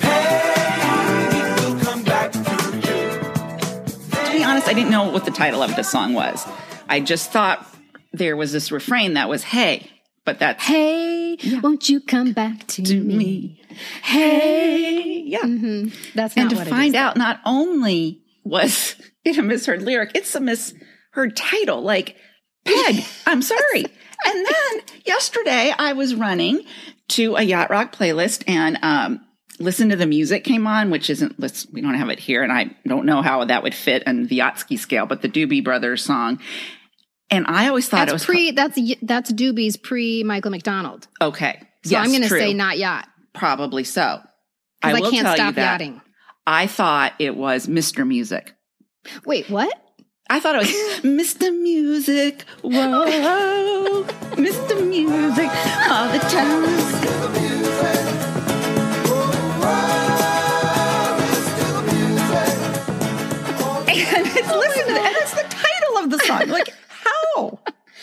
Hey, we'll come back to you. To be honest, I didn't know what the title of the song was. I just thought there was this refrain that was "Hey," but that's Hey, won't you come back to, to me? me. Hey, yeah. Mm-hmm. That's not and to find out not only was it a misheard lyric, it's a misheard title, like Peg, I'm sorry. and then yesterday I was running to a yacht rock playlist and um listen to the music came on, which isn't let's we don't have it here, and I don't know how that would fit in the Yachtski scale, but the Doobie Brothers song. And I always thought That's it was pre. That's that's Doobie's pre Michael McDonald. okay. So yes, I'm going to say not yacht probably so. because I, will can't tell stop you that yachting. I thought it was Mr. Music. Wait, what? I thought it was Mr. Music. Whoa, Mr. Music all the time. And it's listen to that. That's the title of the song. song. Like, how?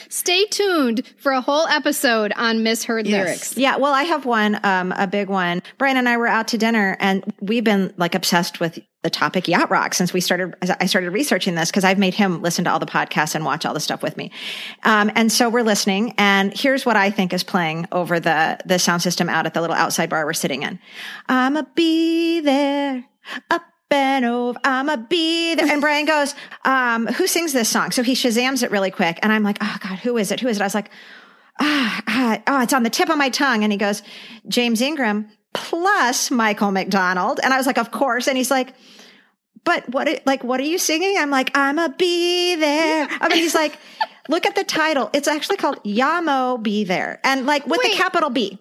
Stay tuned for a whole episode on misheard Yes. lyrics. Yeah, well, I have one, um, a big one. Brian and I were out to dinner, and we've been like obsessed with the topic yacht rock since we started. I started researching this because I've made him listen to all the podcasts and watch all the stuff with me. Um, and so we're listening, and here's what I think is playing over the the sound system out at the little outside bar we're sitting in. I'ma be there, up and over. I'ma be there. And Brian goes, um, "Who sings this song?" So he shazams it really quick, and I'm like, "Oh God, who is it? Who is it?" I was like ah, ah, oh, it's on the tip of my tongue. And he goes, James Ingram plus Michael McDonald. And I was like, of course. And he's like, but what, it- like, what are you singing? I'm like, I'm a be there. I mean, he's like, look at the title. It's actually called Yamo Be There. And like with Wait. the capital B.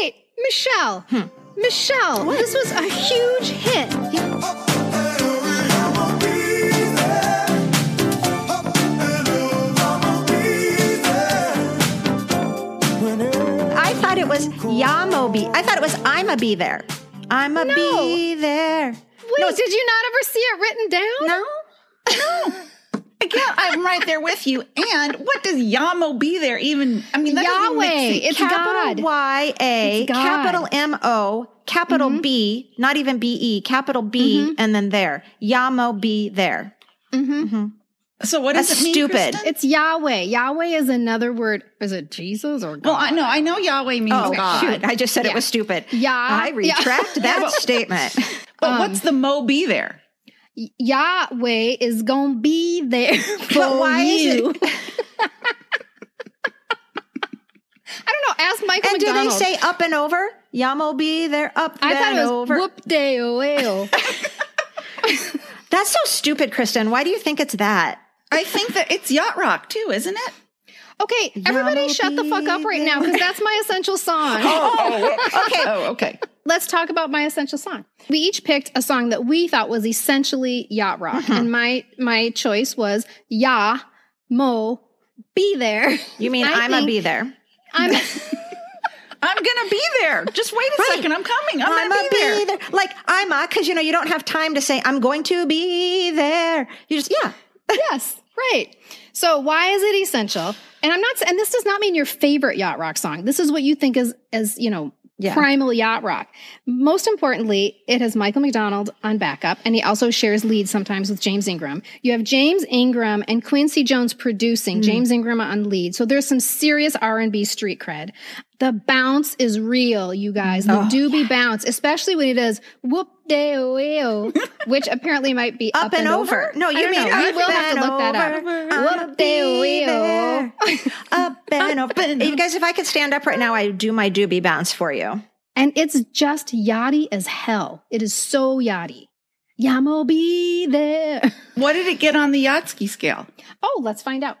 Wait, Michelle. Hmm. Michelle, this was a huge hit. Was Yamo Be. I thought it was I'm a be there. I'm a No. be there. Wait, did you not ever see it written down? No. Again, I'm right there with you. And what does Yamo be there even? I mean, Yahweh. It's capital God. Y A, capital M O, capital mm-hmm. B, not even B E, capital B, mm-hmm. and then there. Yamo be there. Mm-hmm. So what does it mean? stupid. Kristen? It's Yahweh. Yahweh is another word. Is it Jesus or God? Well, I know, I know Yahweh means Oh, God. shoot. I just said Yeah. it was stupid. Yeah. I Yeah. retract that statement. But what's the Mo be there? Yahweh is gonna be there for But why is you. it- I don't know. Ask Michael And do they say up and over? Yamo be there, up I and thought it was over. whoop day That's so stupid, Kristen. Why do you think it's that? I think that it's yacht rock too, isn't it? Okay, everybody Yellow shut the fuck up right now because that's my essential song. Okay. Oh, okay. Let's talk about my essential song. We each picked a song that we thought was essentially yacht rock, Mm-hmm. and my my choice was Ya Mo Be There. You mean I I'm a think be there? I'm I'm gonna be there. Just wait a Right. second. I'm coming. I'm, I'm gonna a be there. be there. Like I'm a, because you know you don't have time to say I'm going to be there. You just yeah. Yes, right. So why is it essential? And I'm not, and this does not mean your favorite yacht rock song. This is what you think is, as you know, Yeah. primal yacht rock. Most importantly, it has Michael McDonald on backup, and he also shares lead sometimes with James Ingram. You have James Ingram and Quincy Jones producing, hmm. James Ingram on lead. So there's some serious R&B street cred. The bounce is real, you guys. The oh, doobie bounce, especially when it is whoop day oh which apparently might be up, Up and over. No, you don't mean know. We will have to and look that up. over. I'ma Whoop day be. Up and over. and You guys, if I could stand up right now, I'd do my doobie bounce for you. And it's just yachty as hell. It is so yachty. Yamo be there. What did it get on the Yachtski scale? Oh, let's find out.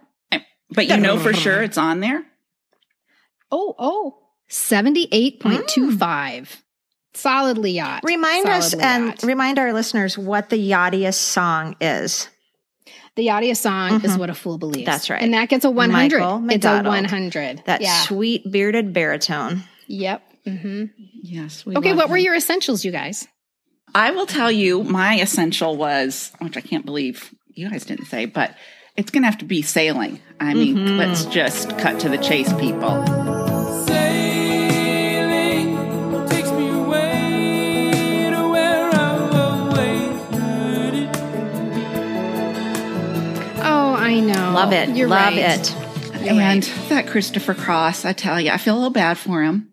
But you know for sure it's on there. Oh, oh. 78.25. Solidly yacht. Remind us and yacht. remind our listeners what the yachtiest song is. the yachtiest song is What a Fool Believes. That's right. And that gets a 100. It's a 100. That yeah. sweet bearded baritone. Yep. Mm-hmm. Yes. We Okay, love what were your essentials, you guys? I will tell you my essential was, which I can't believe you guys didn't say, but it's going to have to be sailing. I mean, let's just cut to the chase, people. Know. Love it. You're Love right. it. and that Christopher Cross, I tell you, I feel a little bad for him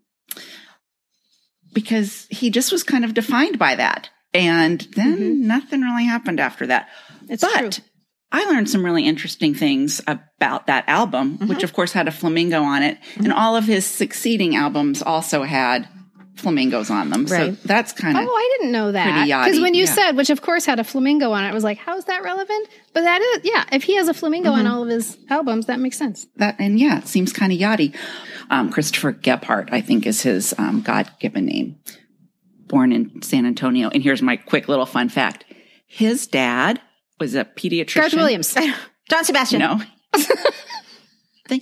because he just was kind of defined by that. And then mm-hmm. nothing really happened after that. It's but true. I learned some really interesting things about that album, which mm-hmm. of course had a flamingo on it. And mm-hmm. all of his succeeding albums also had flamingos on them. So Right. that's kind of Oh, I didn't know that. Because when you yeah. said, which of course had a flamingo on it, I was like, how is that relevant? But that is, yeah, if he has a flamingo Mm-hmm. on all of his albums, that makes sense. that. And yeah, it seems kind of yachty. Um, Christopher Geppert, I think, is his um, God given name. Born in San Antonio. And here's my quick little fun fact his dad was a pediatrician. Garth Williams. John Sebastian. No.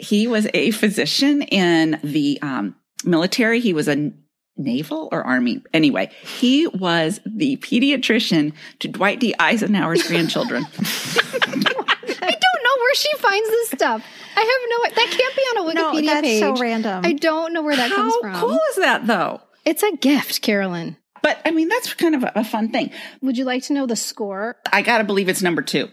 He was a physician in the um, military. He was a naval or army. Anyway, he was the pediatrician to Dwight D. Eisenhower's grandchildren. I don't know where she finds this stuff. I have no. That can't be on a No, Wikipedia that's page. so random. I don't know where that comes from. How cool is that, though? It's a gift, Carolyn. But I mean, that's kind of a, a fun thing. Would you like to know the score? I got to believe it's number two,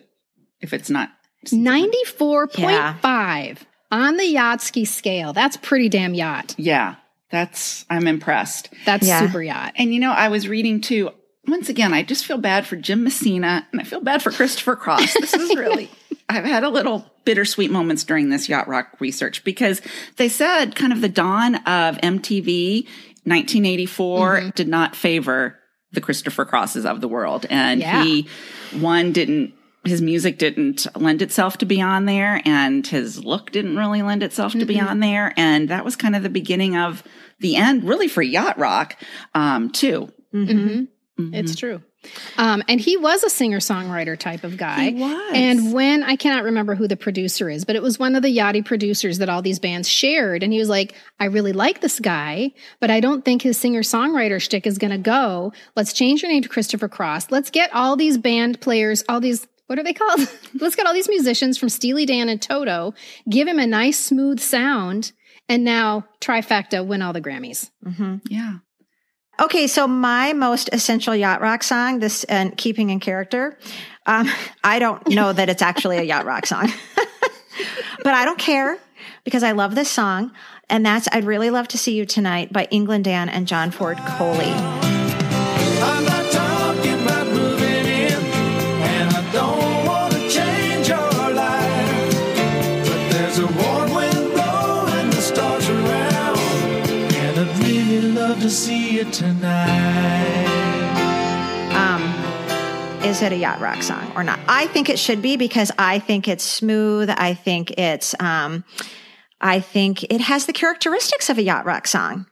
if it's not. Ninety-four point five on the Yachtski scale. That's pretty damn yacht. Yeah, that's, I'm impressed. That's Yeah. super yacht. And you know, I was reading too. Once again, I just feel bad for Jim Messina and I feel bad for Christopher Cross. This is really, I've had a little bittersweet moments during this yacht rock research because they said kind of the dawn of MTV 1984 mm-hmm. did not favor the Christopher Crosses of the world. And Yeah. he, one, didn't, his music didn't lend itself to be on there and his look didn't really lend itself to be on there. And that was kind of the beginning of the end, really, for yacht rock, um, too. hmm Mm-hmm. It's true. Um, and he was a singer songwriter type of guy. He was. And when I cannot remember who the producer is, but it was one of the Yachty producers that all these bands shared. And he was like, I really like this guy, but I don't think his singer songwriter shtick is going to go. Let's change your name to Christopher Cross. Let's get all these band players, all these. What are they called? Let's get all these musicians from Steely Dan and Toto, give him a nice smooth sound, and now trifecta win all the Grammys. Yeah. Okay, so my most essential yacht rock song, this and keeping in character, um, I don't know that it's actually a yacht rock song, but I don't care because I love this song, and that's "I'd Really Love to See You Tonight" by England Dan and John Ford Coley. Tonight. Um, is it a yacht rock song or not? I think it should be because I think it's smooth. I think it's, um, I think it has the characteristics of a yacht rock song.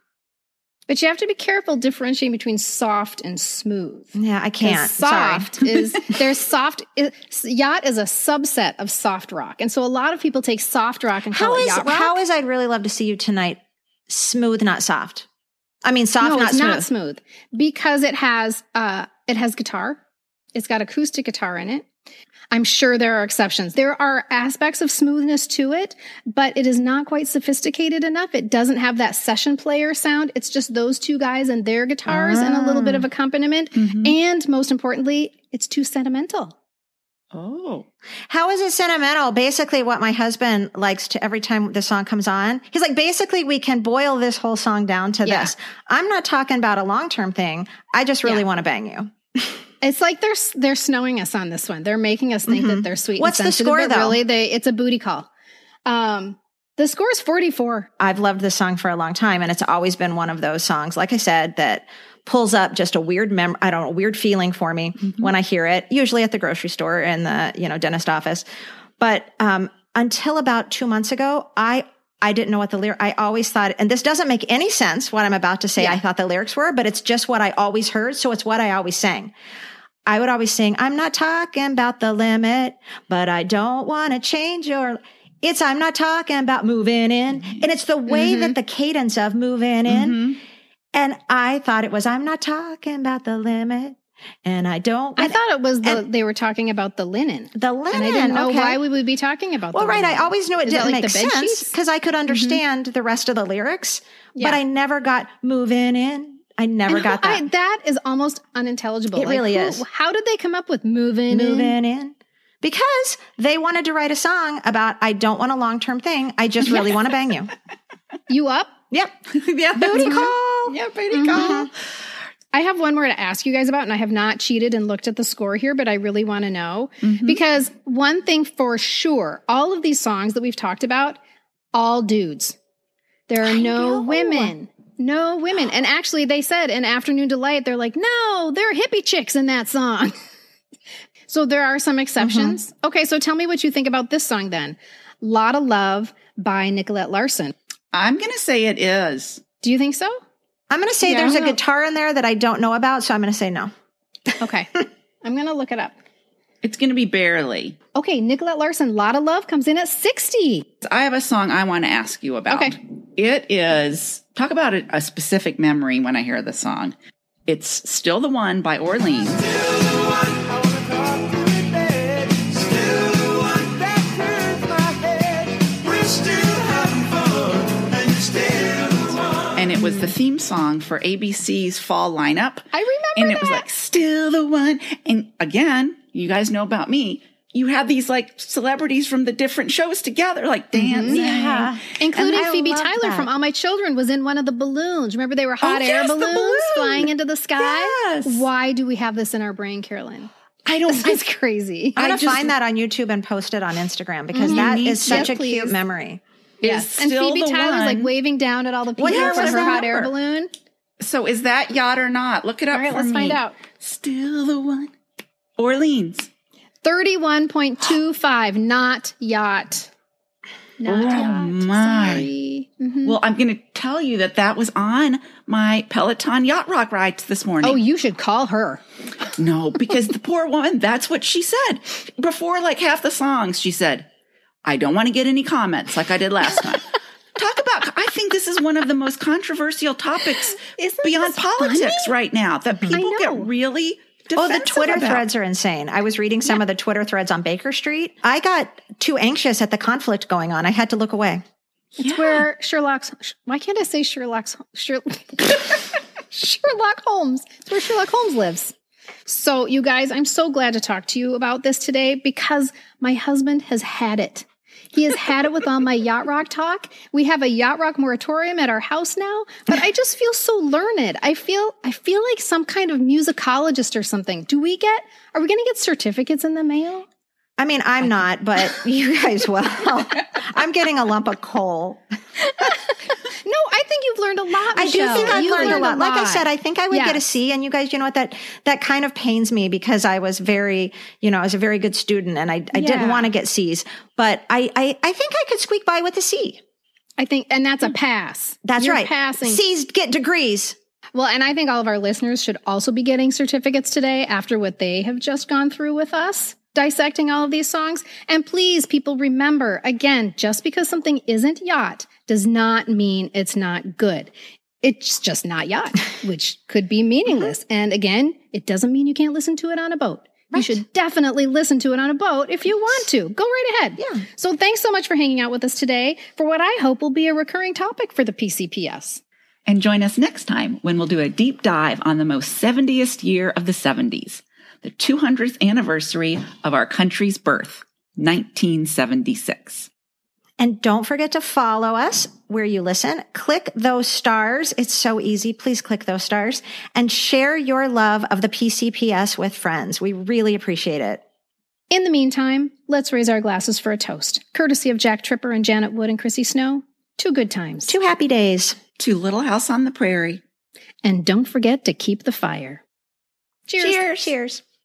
But you have to be careful differentiating between soft and smooth. Yeah, I can't. Soft Sorry. is there's soft it, yacht is a subset of soft rock, and so a lot of people take soft rock and call it is yacht rock. how is I'd really love to see you tonight? Smooth, not soft. I mean, soft, no, not it's smooth. not smooth because it has uh it has guitar. It's got acoustic guitar in it. I'm sure there are exceptions. There are aspects of smoothness to it, but it is not quite sophisticated enough. It doesn't have that session player sound. It's just those two guys and their guitars and a little bit Ah. of accompaniment. Mm-hmm. And most importantly, it's too sentimental. Oh. How is it sentimental? Basically, what my husband likes to every time the song comes on, he's like, basically, we can boil this whole song down to Yeah. this. I'm not talking about a long term thing. I just really Yeah. want to bang you. It's like they're they're snowing us on this one. They're making us think that they're sweet. Mm-hmm. What's and the score, but though? Really, they it's a booty call. Um, the score is 44. I've loved this song for a long time, and it's always been one of those songs, like I said, that pulls up just a weird mem I don't know, weird feeling for me Mm-hmm. when I hear it, usually at the grocery store and the, you know, dentist office. But um until about two months ago, I I didn't know what the lyric I always thought and this doesn't make any sense what I'm about to say Yeah. I thought the lyrics were, but it's just what I always heard. So it's what I always sang. I would always sing, I'm not talking about the limit, but I don't want to change your. It's, I'm not talking about moving in. And it's the way Mm-hmm. that the cadence of moving in. And I thought it was, I'm not talking about the limit. And I don't. I thought it was the and- they were talking about the linen. the linen. And I didn't know okay. why we would be talking about that? Well, right. I always knew it Is didn't like make the sense because I could mm-hmm. understand the rest of the lyrics, Yeah. but I never got moving in. I never And got that. I, that is almost unintelligible. It really who- is. How did they come up with moving? moving in? in because they wanted to write a song about I don't want a long term thing. I just really want to bang you. You up? Yep. yeah. Booty mm-hmm. call. Yeah, booty call. I have one more to ask you guys about, and I have not cheated and looked at the score here, but I really want to know Mm-hmm. because one thing for sure, all of these songs that we've talked about, all dudes. There are no know. women. No women. And actually, they said in Afternoon Delight, they're like, no, there are hippie chicks in that song. so there are some exceptions. Mm-hmm. Okay, so tell me what you think about this song then. Lot of Love by Nicolette Larson. I'm going to say it is. Do you think so? I'm going to say Yeah, there's a know. guitar in there that I don't know about, so I'm going to say no. Okay. I'm going to look it up. It's going to be barely. Okay, Nicolette Larson, Lot of Love comes in at 60. I have a song I want to ask you about. Okay. It is, talk about a, a specific memory when I hear the song. It's Still the One by Orleans. Was the theme song for ABC's fall lineup. I remember And it was like, still the one. And again, you guys know about me. You had these like celebrities from the different shows together, like dancing. Yeah. Including Phoebe love Tyler that. from All My Children was in one of the balloons. Remember they were hot Oh, air yes, balloons balloon. flying into the sky? Yes. Why do we have this in our brain, Carolyn? I don't It's crazy. I'm gonna just- find that on YouTube and post it on Instagram because Mhm. that need is such to. a cute memory. Yes. And Phoebe Tyler's like waving down at all the people year from her hot air balloon. So is that yacht or not? Look it up All right, for let's me. find out. Still the one. Orleans. 31.25, not yacht. Not Oh, yacht. my. Mhm. Well, I'm going to tell you that that was on my Peloton yacht rock rides this morning. Oh, you should call her. No, because the poor woman, that's what she said. Before like half the songs, she said, I don't want to get any comments like I did last time. Talk about, I think this is one of the most controversial topics Isn't beyond politics funny? right now that people get really Oh, the Twitter about. threads are insane. I was reading some of the Twitter threads on Baker Street. I got too anxious at the conflict going on. I had to look away. It's where Sherlock's. Why can't I say Sherlock's? Sher, Sherlock Holmes. It's where Sherlock Holmes lives. So, you guys, I'm so glad to talk to you about this today because my husband has had it. He has had it with all my yacht rock talk. We have a yacht rock moratorium at our house now, but I just feel so learned. I feel I feel like some kind of musicologist or something. Do we get are we going to get certificates in the mail? I mean, I'm not, but you guys will. I'm getting a lump of coal. No, I think you've learned a lot. I do think I've You've learned, a lot. Like I said, I think I would get a C. And you guys, you know what? That that kind of pains me because I was very, you know, I was a very good student and I, I Yeah. didn't want to get C's. But I, I I think I could squeak by with a C. I think, and that's a hmm. pass. That's You're right. Passing. C's get degrees. Well, and I think all of our listeners should also be getting certificates today after what they have just gone through with us, dissecting all of these songs. And please, people, remember again, just because something isn't yacht does not mean it's not good. It's just not yacht, which could be meaningless. Uh-huh. And again, it doesn't mean you can't listen to it on a boat. You should definitely listen to it on a boat if you want to. Go right ahead. Yeah. So thanks so much for hanging out with us today for what I hope will be a recurring topic for the PCPS. And join us next time when we'll do a deep dive on the most 70th year of the 70s, the 200th anniversary of our country's birth, 1976. And don't forget to follow us where you listen. Click those stars. It's so easy. Please click those stars and share your love of the PCPS with friends. We really appreciate it. In the meantime, let's raise our glasses for a toast, courtesy of Jack Tripper and Janet Wood and Chrissy Snow. Two good times. Two happy days. To Little House on the Prairie. And don't forget to keep the fire. Cheers. Cheers.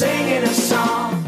Singing a song.